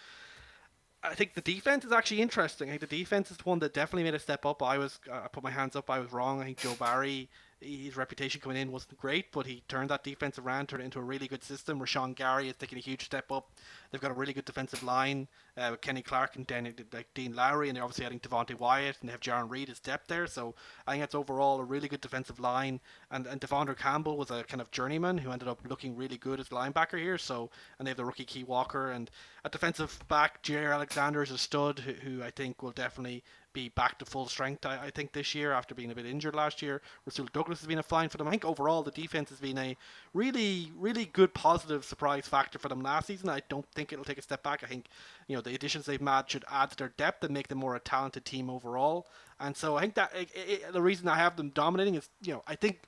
I think the defense is actually interesting. I think the defense is the one that definitely made a step up. I was I put my hands up. I was wrong. I think Joe Barry his reputation coming in wasn't great, but he turned that defense around, turned it into a really good system. Rashan Gary is taking a huge step up. They've got a really good defensive line uh, with Kenny Clark and like Dean Lowry, and they're obviously adding Devonte Wyatt, and they have Jarran Reed as depth there. So I think that's overall a really good defensive line. And and De'Vondre Campbell was a kind of journeyman who ended up looking really good as linebacker here. So and they have the rookie Quay Walker and at defensive back, Jaire Alexander is a stud who, who I think will definitely be back to full strength, I, I, think, this year after being a bit injured last year. Rasul Douglas has been a fine for them. I think overall the defense has been a really, really good positive surprise factor for them last season. I don't think it'll take a step back. I think, you know, the additions they've made should add to their depth and make them more a talented team overall. And so I think that it, it, the reason I have them dominating is, you know, I think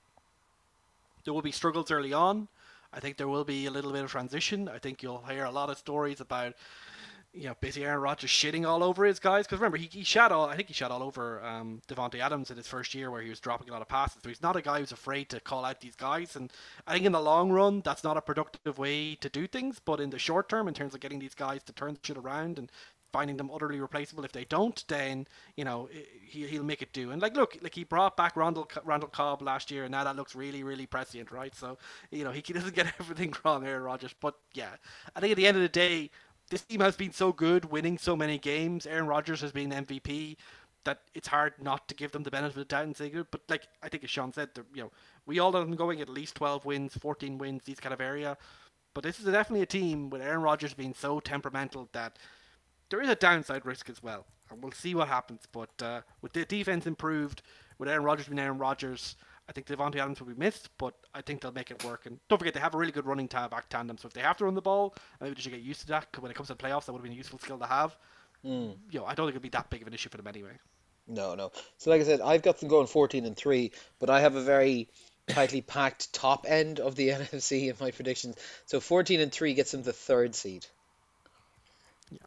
there will be struggles early on. I think there will be a little bit of transition. I think you'll hear a lot of stories about you know, basically Aaron Rodgers shitting all over his guys. Because remember, he, he shot all, I think he shot all over um, Davante Adams in his first year where he was dropping a lot of passes. So he's not a guy who's afraid to call out these guys. And I think in the long run, that's not a productive way to do things. But in the short term, in terms of getting these guys to turn shit around and finding them utterly replaceable, if they don't, then, you know, he, he'll make it do. And like, look, like he brought back Randall, Randall Cobb last year, and now that looks really, really prescient, right? So, you know, he, he doesn't get *laughs* everything wrong, Aaron Rodgers. But yeah, I think at the end of the day, this team has been so good, winning so many games. Aaron Rodgers has been MVP that it's hard not to give them the benefit of the doubt and say good. But like I think as Sean said, you know, we all have them going at least 12 wins, 14 wins, these kind of area. But this is definitely a team with Aaron Rodgers being so temperamental that there is a downside risk as well. And we'll see what happens. But uh, with the defense improved, with Aaron Rodgers being Aaron Rodgers, I think Davante Adams will be missed, but I think they'll make it work. And don't forget, they have a really good running back tandem. So if they have to run the ball, maybe they should get used to that. Cause When it comes to the playoffs, that would have been a useful skill to have. Mm. You know, I don't think it'll be that big of an issue for them anyway. No, no. So like I said, I've got them going 14 and three, but I have a very tightly packed top end of the *laughs* NFC in my predictions. So 14 and three gets them the third seed. Yeah.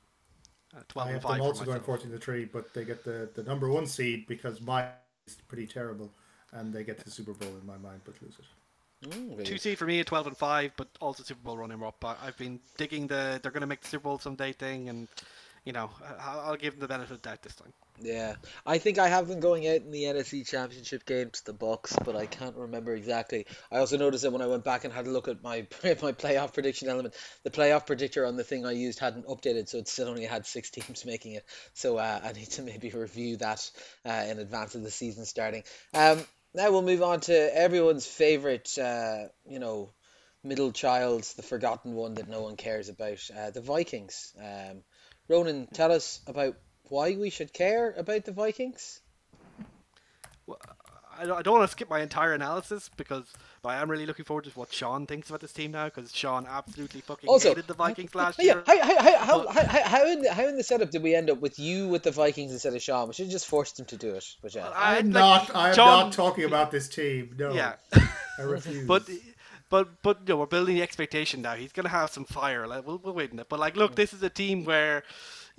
Uh, 12 I have them also going 14 to three, but they get the, the number one seed because mine is pretty terrible and they get to the Super Bowl in my mind, but lose it. Mm, Two seed for me at twelve and five, but also Super Bowl running up. I've been digging the they're going to make the Super Bowl someday thing, and you know I'll give them the benefit of that this time. Yeah, I think I have them going out in the NFC Championship game to the Bucs, but I can't remember exactly. I also noticed that when I went back and had a look at my *laughs* my playoff prediction element, the playoff predictor on the thing I used hadn't updated, so it still only had six *laughs* teams making it. So uh, I need to maybe review that uh, in advance of the season starting. Um, now we'll move on to everyone's favorite, uh, you know, middle child, the forgotten one that no one cares about, uh, the Vikings. Um, Ronan, tell us about why we should care about the Vikings. Well, I don't, I don't want to skip my entire analysis because I am really looking forward to what Sean thinks about this team now because Sean absolutely fucking also, hated the Vikings last yeah, year. How, how, how, how, how, how, in the, how in the setup did we end up with you with the Vikings instead of Sean? We should have just forced him to do it. But yeah. I'm not. I'm John, not talking about this team. No. Yeah. I refuse. But but but you know, we're building the expectation now. He's gonna have some fire. Like, we'll we'll wait in it. But like, look, this is a team where,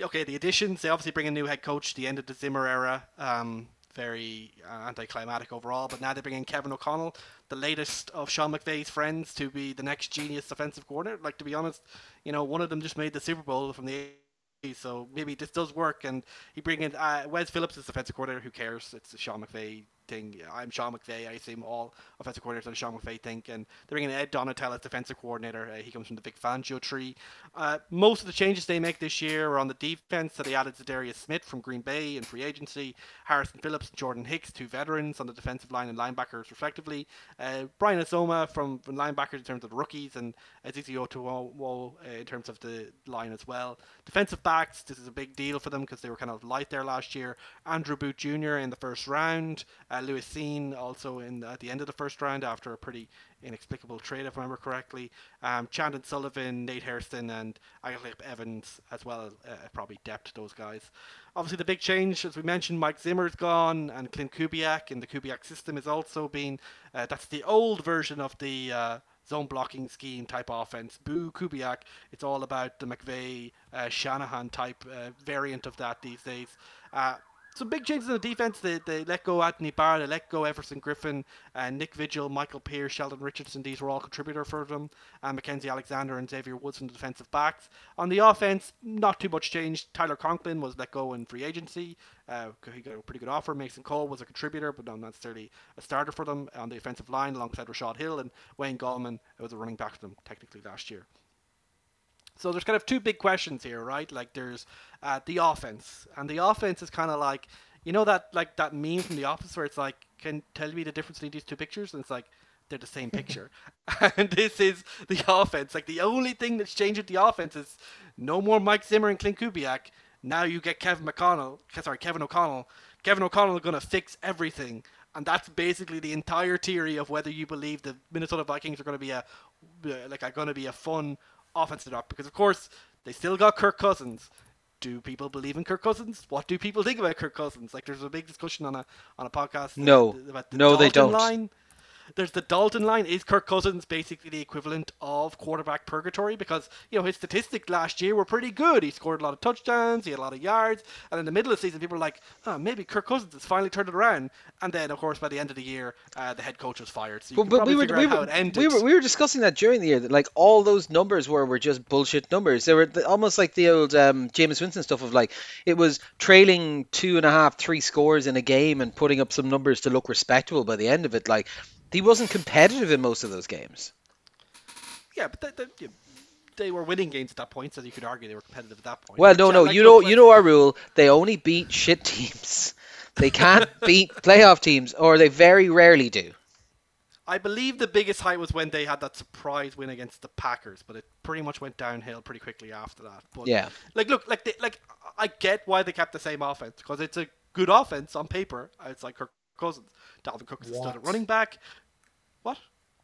okay, the additions. They obviously bring a new head coach. The end of the Zimmer era. Um, very uh, anticlimactic overall. But now they bring in Kevin O'Connell, the latest of Sean McVay's friends, to be the next genius offensive coordinator. Like to be honest, you know, one of them just made the Super Bowl from the A so maybe this does work. And he bring in uh, Wes Phillips as defensive coordinator. Who cares? It's Sean McVay thing. I'm Sean McVay. I assume all offensive coordinators are Sean McVay think. And they're bringing Ed Donatell as defensive coordinator. Uh, he comes from the Vic Fangio tree. Uh, most of the changes they make this year are on the defense. So they added Za'Darius Smith from Green Bay in free agency, Harrison Phillips and Jordan Hicks, two veterans on the defensive line and linebackers respectively. Uh, Brian Asamoah from, from linebackers in terms of the rookies, and Ezekiel Otowo uh, in terms of the line as well. Defensive backs, this is a big deal for them because they were kind of light there last year. Andrew Booth Jr. in the first round. Uh, Lewis Cine also in at the end of the first round after a pretty inexplicable trade, if I remember correctly. Um, Chandon Sullivan, Nate Hairston, and Akayleb Evans as well. Uh, probably depth those guys. Obviously, the big change, as we mentioned, Mike Zimmer's gone, and Klint Kubiak in the Kubiak system is also being. Uh, that's the old version of the. Uh, zone blocking scheme type offense. Boo Kubiak. It's all about the McVay uh, Shanahan type uh, variant of that these days. Uh, some big changes in the defense. They, they let go Anthony Barr, they let go Everson Griffen, and Nick Vigil, Michael Pierce, Sheldon Richardson. These were all contributor for them. And Mackenzie Alexander and Xavier Woods from the defensive backs. On the offense, not too much change. Tyler Conklin was let go in free agency. Uh, he got a pretty good offer. Mason Cole was a contributor, but not necessarily a starter for them on the offensive line alongside Rashod Hill and Wayne Gallman. was a running back for them technically last year. So there's kind of two big questions here, right? Like there's uh, the offense, and the offense is kind of like you know that like that meme from The Office where it's like, can tell me the difference between these two pictures, and it's like they're the same picture. *laughs* *laughs* and this is the offense. Like the only thing that's changed with the offense is no more Mike Zimmer and Klint Kubiak. Now you get Kevin McConnell. Sorry, Kevin O'Connell. Kevin O'Connell is going to fix everything. And that's basically the entire theory of whether you believe the Minnesota Vikings are going to be a like are going to be a fun offense to adopt because of course they still got Kirk Cousins. Do people believe in Kirk Cousins? What do people think about Kirk Cousins? Like, there's a big discussion on a on a podcast. No, about the no, Dalton they don't. Line. There's the Dalton line. Is Kirk Cousins basically the equivalent of quarterback purgatory? Because you know his statistics last year were pretty good. He scored a lot of touchdowns. He had a lot of yards. And in the middle of the season, people were like, "Oh, maybe Kirk Cousins has finally turned it around." And then, of course, by the end of the year, uh, the head coach was fired. So you But, can but probably we were we were, it ended. we were we were discussing that during the year that like all those numbers were were just bullshit numbers. They were almost like the old um, Jameis Winston stuff of like it was trailing two and a half, three scores in a game and putting up some numbers to look respectable by the end of it. Like he wasn't competitive in most of those games. Yeah, but they, they, they were winning games at that point, so you could argue they were competitive at that point. Well, no, yeah, no, you know, like- you know our rule. They only beat shit teams. *laughs* They can't beat playoff teams, or they very rarely do. I believe the biggest height was when they had that surprise win against the Packers, but it pretty much went downhill pretty quickly after that. But Yeah. like look, like they, like I get why they kept the same offense because it's a good offense on paper. It's like Kirk Cousins, Dalvin Cook is still a running back. What?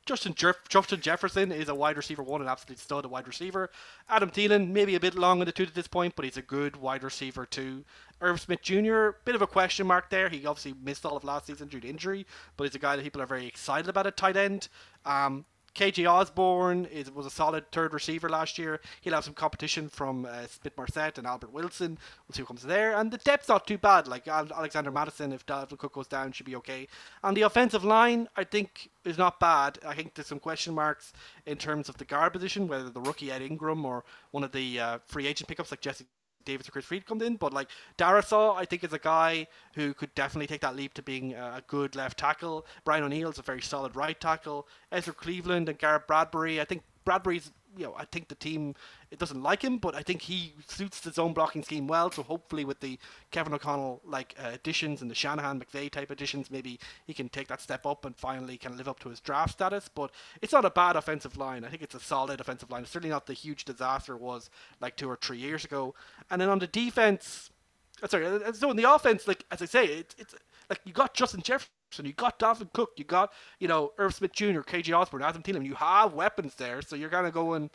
Justin Jeff- Justin Jefferson is a wide receiver one, an absolute stud, a wide receiver. Adam Thielen, maybe a bit long in the tooth at this point, but he's a good wide receiver too. Irv Smith Jr., bit of a question mark there. He obviously missed all of last season due to injury, but he's a guy that people are very excited about at tight end. Um, KJ Osborne is, was a solid third receiver last year. He'll have some competition from uh, Marset and Albert Wilson. We'll see who comes there. And the depth's not too bad. Like Alexander Mattison, if Dalvin Cook goes down, should be okay. And the offensive line, I think, is not bad. I think there's some question marks in terms of the guard position, whether the rookie Ed Ingram or one of the uh, free agent pickups like Jesse Davis or Chris Reed comes in, but like Darrisaw, I think is a guy who could definitely take that leap to being a good left tackle. Brian O'Neill's a very solid right tackle. Ezra Cleveland and Garrett Bradbury, I think Bradbury's, you know, I think the team it doesn't like him, but I think he suits the zone blocking scheme well. So hopefully with the Kevin O'Connell like uh, additions and the Shanahan McVay type additions, maybe he can take that step up and finally can live up to his draft status. But it's not a bad offensive line. I think it's a solid offensive line. It's certainly not the huge disaster it was like two or three years ago. And then on the defense, uh, sorry, uh, so in the offense, like as I say, it's it's like you got Justin Jefferson, you got Dalvin Cook, you got you know Irv Smith Jr., KJ Osborne, Adam Thielen. You have weapons there, so you're kind of going.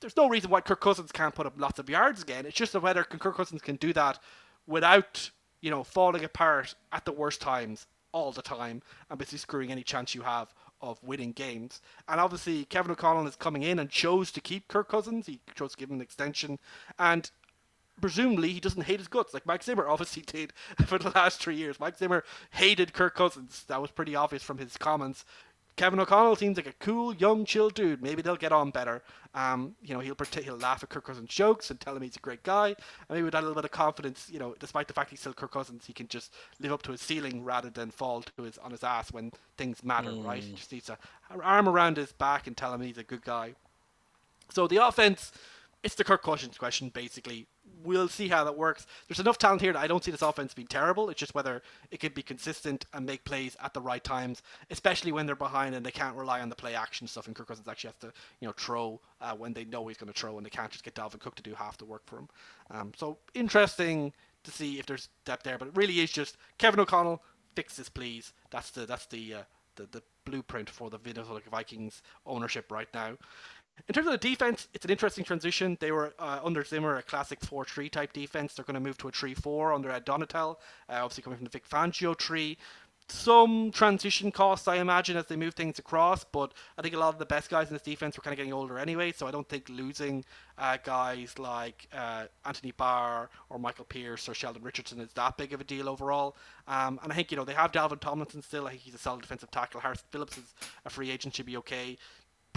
There's no reason why Kirk Cousins can't put up lots of yards again. It's just the whether Kirk Cousins can do that without you know falling apart at the worst times all the time and basically screwing any chance you have of winning games. And obviously, Kevin O'Connell is coming in and chose to keep Kirk Cousins. He chose to give him an extension, and presumably he doesn't hate his guts like Mike Zimmer obviously did *laughs* for the last three years. Mike Zimmer hated Kirk Cousins. That was pretty obvious from his comments. Kevin O'Connell seems like a cool, young, chill dude. Maybe they'll get on better. Um, you know, he'll he'll laugh at Kirk Cousins' jokes and tell him he's a great guy. And maybe with that little bit of confidence, you know, despite the fact he's still Kirk Cousins, he can just live up to his ceiling rather than fall to his on his ass when things matter. Right? He just needs a arm around his back and tell him he's a good guy. So the offense, it's the Kirk Cousins question, basically. We'll see how that works. There's enough talent here that I don't see this offense being terrible. It's just whether it can be consistent and make plays at the right times, especially when they're behind and they can't rely on the play action stuff. And Kirk Cousins actually has to, you know, throw uh, when they know he's going to throw, and they can't just get Dalvin Cook to do half the work for him. Um, so interesting to see if there's depth there, but it really is just Kevin O'Connell fix this, please. That's the that's the uh, the, the blueprint for the Minnesota Vikings ownership right now. In terms of the defense, it's an interesting transition. They were uh, under Zimmer a classic 4-3 type defense. They're going to move to a 3-4 under Ed Donatell, uh, obviously coming from the Vic Fangio tree. some transition costs, I imagine, as they move things across. But I think a lot of the best guys in this defense were kind of getting older anyway, so I don't think losing uh, guys like uh, Anthony Barr or Michael Pierce or Sheldon Richardson is that big of a deal overall. Um, and I think you know they have Dalvin Tomlinson still. I think he's a solid defensive tackle. Harrison Phillips is a free agent, should be okay.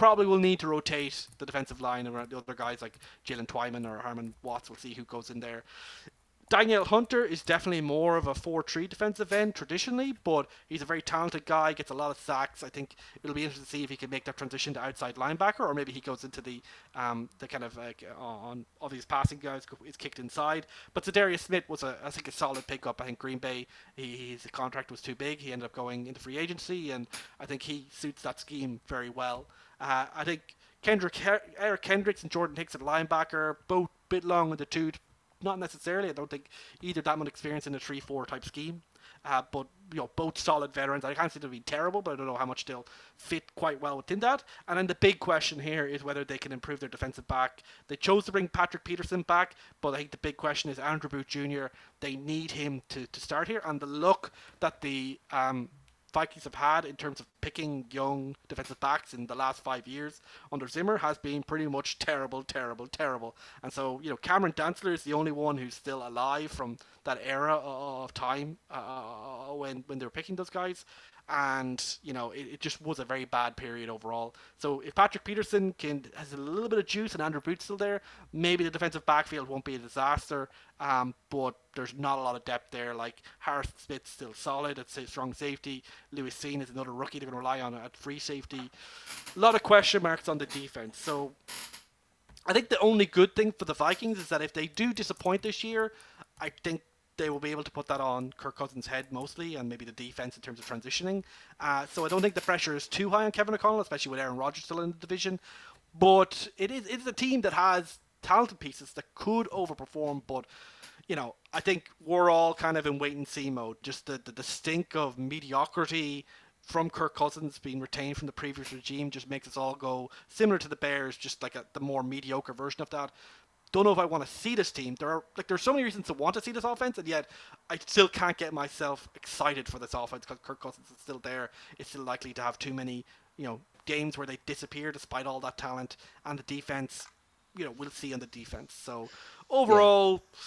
Probably will need to rotate the defensive line around the other guys like Jaylen Twyman or Armon Watts. We'll see who goes in there. Danielle Hunter is definitely more of a 4-3 defensive end traditionally, but he's a very talented guy, gets a lot of sacks. I think it'll be interesting to see if he can make that transition to outside linebacker, or maybe he goes into the um, the kind of like on obvious passing guys is kicked inside. But Za'Darius Smith was a I think a solid pickup. I think Green Bay he, his contract was too big. He ended up going into free agency, and I think he suits that scheme very well. Uh, I think Kendrick Eric Kendricks and Jordan Hicks at linebacker both bit long in the tooth not necessarily. I don't think either that much experience in a three-four type scheme. Uh, but you know, both solid veterans. I can't say they'll be terrible, but I don't know how much they'll fit quite well within that. And then the big question here is whether they can improve their defensive back. They chose to bring Patrick Peterson back, but I think the big question is Andrew Booth Jr. They need him to, to start here, and the look that the um, Vikings have had in terms of picking young defensive backs in the last five years under Zimmer has been pretty much terrible, terrible, terrible. And so, you know, Cameron Dantzler is the only one who's still alive from that era of time uh, when when they were picking those guys and you know it, it, just was a very bad period overall. So if Patrick Peterson can has a little bit of juice and Andrew Booth's still there, maybe the defensive backfield won't be a disaster. Um, but there's not a lot of depth there. Like Harris Smith's still solid at strong safety. Lewis Cine is another rookie they're going to rely on at free safety. A lot of question marks on the defense. So I think the only good thing for the Vikings is that if they do disappoint this year, I think they will be able to put that on Kirk Cousins' head mostly, and maybe the defense in terms of transitioning. Uh, so I don't think the pressure is too high on Kevin O'Connell, especially with Aaron Rodgers still in the division. But it is it is a team that has talented pieces that could overperform, but you know, I think we're all kind of in wait and see mode. Just the, the, the stink of mediocrity from Kirk Cousins being retained from the previous regime just makes us all go similar to the Bears, just like a, the more mediocre version of that don't know if I want to see this team. There are like there's so many reasons to want to see this offense, and yet I still can't get myself excited for this offense because Kirk Cousins is still there. It's still likely to have too many, you know, games where they disappear despite all that talent, and the defense, you know, we'll see on the defense. So overall. Yeah.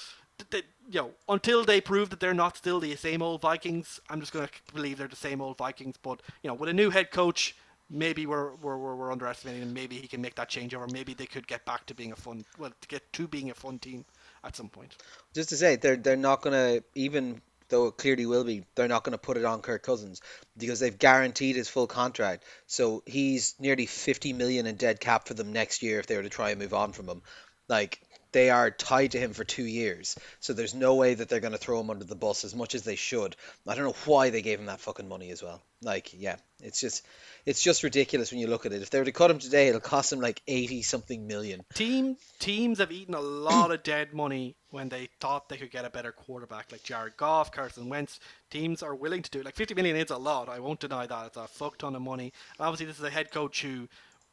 They, you know, until they prove that they're not still the same old Vikings, I'm just going to believe they're the same old Vikings. But you know, with a new head coach, maybe we're, we're, we're, underestimating him. Maybe he can make that changeover. Maybe they could get back to being a fun, well, to get to being a fun team at some point. Just to say, they're they're not gonna even though it clearly will be, they're not gonna put it on Kirk Cousins because they've guaranteed his full contract. So he's nearly 50 million in dead cap for them next year if they were to try and move on from him. Like they are tied to him for two years. So there's no way that they're going to throw him under the bus as much as they should. I don't know why they gave him that fucking money as well. Like, yeah, it's just it's just ridiculous when you look at it. If they were to cut him today, it'll cost them like eighty something million. Team teams have eaten a lot of dead money when they thought they could get a better quarterback like Jared Goff, Carson Wentz. Teams are willing to do it. Like fifty million is a lot. I won't deny that. It's a fuck ton of money. And obviously, this is a head coach who,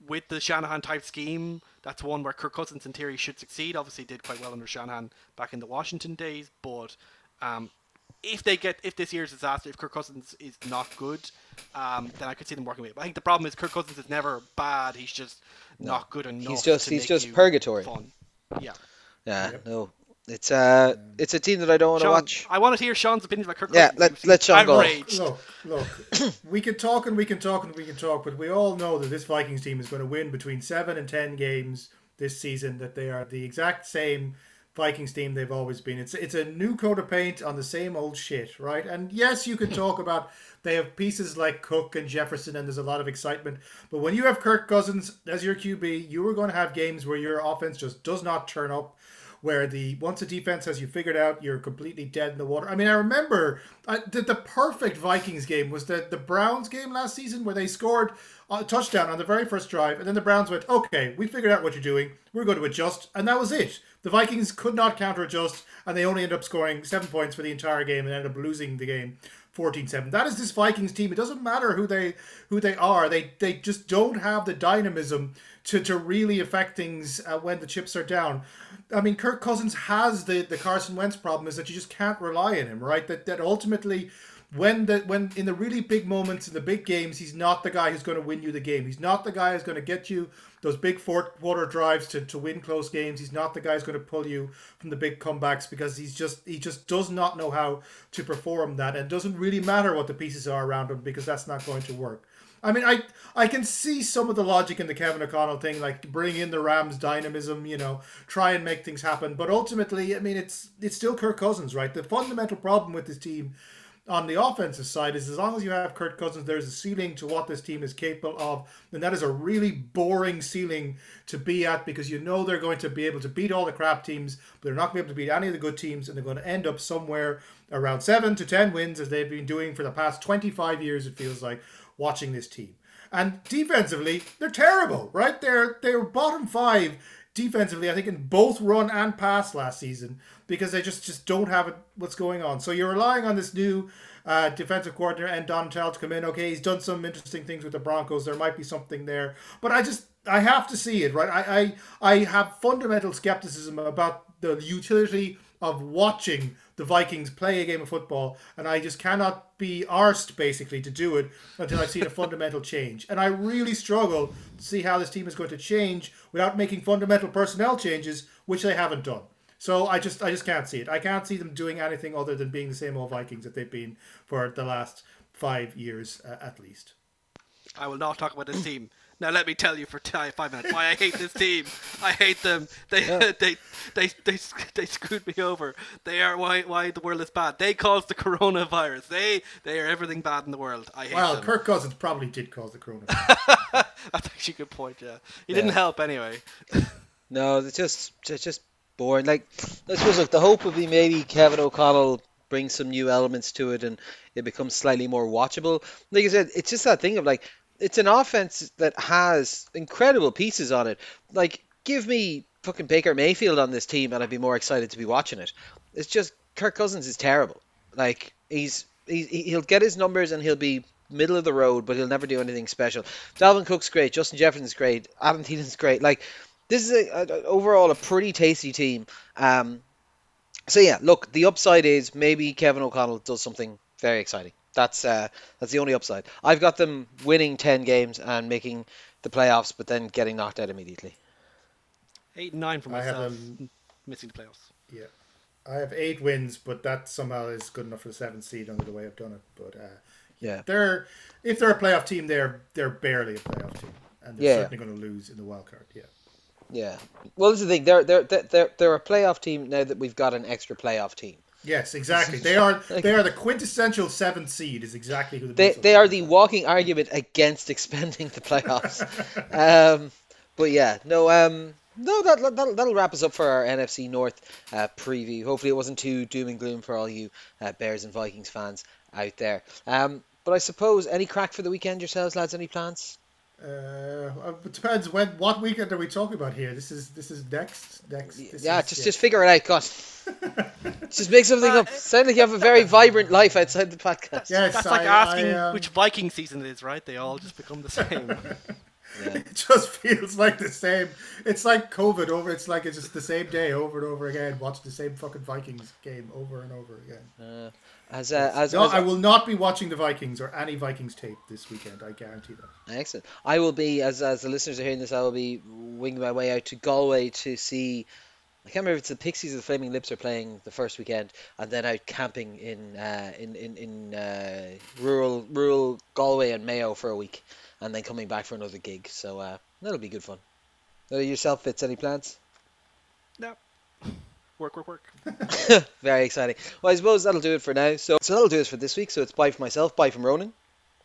with the Shanahan type scheme, that's one where Kirk Cousins in theory should succeed. Obviously, did quite well under Shanahan back in the Washington days, but um, if they get if this year's disaster, if Kirk Cousins is not good, um, then I could see them working with it. But I think the problem is Kirk Cousins is never bad. He's just no. not good enough. He's just he's just purgatory. Fun. Yeah. Yeah. Yep. No. It's uh, it's a team that I don't want to watch. I want to hear Sean's opinion about Kirk. Yeah, let let Sean go. Look, look, *coughs* we can talk and we can talk and we can talk, but we all know that this Vikings team is going to win between seven and ten games this season. That they are the exact same Vikings team they've always been. It's it's a new coat of paint on the same old shit, right? And yes, you can *coughs* talk about they have pieces like Cook and Jefferson, and there's a lot of excitement. But when you have Kirk Cousins as your QB, you are going to have games where your offense just does not turn up. Where the once the defense has you figured out, you're completely dead in the water. I mean, I remember uh, the, the perfect Vikings game was the the Browns game last season where they scored a touchdown on the very first drive, and then the Browns went, "Okay, we figured out what you're doing. We're going to adjust," and that was it the Vikings could not counter adjust, and they only ended up scoring seven points for the entire game and ended up losing the game 14-7. That is this Vikings team. It doesn't matter who they who they are. They they just don't have the dynamism to, to really affect things uh, when the chips are down. I mean, Kirk Cousins has the, the Carson Wentz problem is that you just can't rely on him, right? That that ultimately when the when in the really big moments in the big games, he's not the guy who's going to win you the game. He's not the guy who's going to get you those big fourth quarter drives to, to win close games. He's not the guy who's going to pull you from the big comebacks because he's just he just does not know how to perform that and doesn't really matter what the pieces are around him because that's not going to work. I mean, I I can see some of the logic in the Kevin O'Connell thing, like bring in the Rams' dynamism, you know, try and make things happen. But ultimately, I mean, it's it's still Kirk Cousins, right? The fundamental problem with this team on the offensive side is as long as you have Kirk Cousins, there's a ceiling to what this team is capable of, and that is a really boring ceiling to be at because you know they're going to be able to beat all the crap teams, but they're not going to be able to beat any of the good teams, and they're going to end up somewhere around seven to ten wins as they've been doing for the past 25 years. It feels like watching this team. And defensively, they're terrible, right? They're they're bottom five defensively, I think, in both run and pass last season because they just, just don't have it, what's going on. So you're relying on this new uh, defensive coordinator and Donatell to come in. Okay, he's done some interesting things with the Broncos. There might be something there, but I just I have to see it, right? I I, I have fundamental skepticism about the utility of watching the Vikings play a game of football, and I just cannot be arsed basically to do it until I've seen a fundamental change. And I really struggle to see how this team is going to change without making fundamental personnel changes, which they haven't done. So I just I just can't see it. I can't see them doing anything other than being the same old Vikings that they've been for the last five years uh, at least. I will not talk about this team. Now let me tell you for five minutes why I hate this team. I hate them. They yeah. *laughs* they, they they they screwed me over. They are why why the world is bad. They caused the coronavirus. They they are everything bad in the world. I hate well, them. Kirk Cousins probably did cause the coronavirus. *laughs* That's actually a good point. Yeah, he yeah. didn't help anyway. no, it's just it's just boring. Like I suppose like the hope would be maybe Kevin O'Connell brings some new elements to it and it becomes slightly more watchable. Like I said, it's just that thing of like it's an offense that has incredible pieces on it. Like, give me fucking Baker Mayfield on this team, and I'd be more excited to be watching it. It's just Kirk Cousins is terrible. Like, he's, he's he'll get his numbers and he'll be middle of the road, but he'll never do anything special. Dalvin Cook's great, Justin Jefferson's great, Adam Thielen's great. Like, this is a, a, overall a pretty tasty team. Um, so yeah, look, the upside is maybe Kevin O'Connell does something very exciting. That's uh, that's the only upside. I've got them winning ten games and making the playoffs, but then getting knocked out immediately. Eight and nine for myself. I have them, missing the playoffs. Yeah, I have eight wins, but that somehow is good enough for the seventh seed under the way I've done it. But uh, yeah, they're if they're a playoff team, they're they're barely a playoff team, and they're yeah. certainly going to lose in the wild card. Yeah. Yeah. Well, this is the thing. They're they're they're they're a playoff team now that we've got an extra playoff team. Yes, exactly. They are *laughs* they are the quintessential seventh seed. Is exactly who the they they are the walking argument against expanding the playoffs. *laughs* um, but yeah, no, um, no, that that'll, that'll wrap us up for our NFC North uh, preview. Hopefully, it wasn't too doom and gloom for all you uh, Bears and Vikings fans out there. Um, but I suppose any crack for the weekend yourselves, lads? Any plans? Uh, it depends when. What weekend are we talking about here? This is this is next next. yeah, is, just yeah. just figure it out, Gus. *laughs* just make something uh, up. Sound like you have a very vibrant life outside the podcast. Yes, that's like asking I, um... which Viking season it is, right? They all just become the same. *laughs* Yeah. *laughs* It just feels like the same. It's like COVID over. It's like it's just the same day over and over again. Watch the same fucking Vikings game over and over again. Uh, as, uh, as, no, as, I will not be watching the Vikings or any Vikings tape this weekend. I guarantee that. Excellent. I will be, as as the listeners are hearing this, I will be winging my way out to Galway to see. I can't remember if it's the Pixies or the Flaming Lips are playing the first weekend, and then out camping in uh, in in, in uh, rural rural Galway and Mayo for a week, and then coming back for another gig. So uh, that'll be good fun. yourself, Fitz, any plans? No. Work, work, work. *laughs* *laughs* Very exciting. Well, I suppose that'll do it for now. So, so that'll do it for this week. So it's bye from myself, bye from Ronan.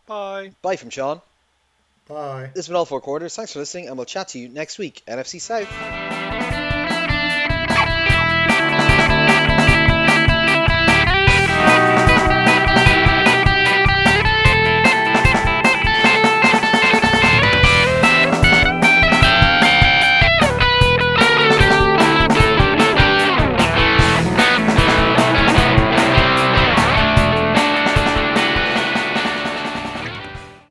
Bye. Bye from Sean. Bye. This has been all four quarters. Thanks for listening, and we'll chat to you next week. NFC South.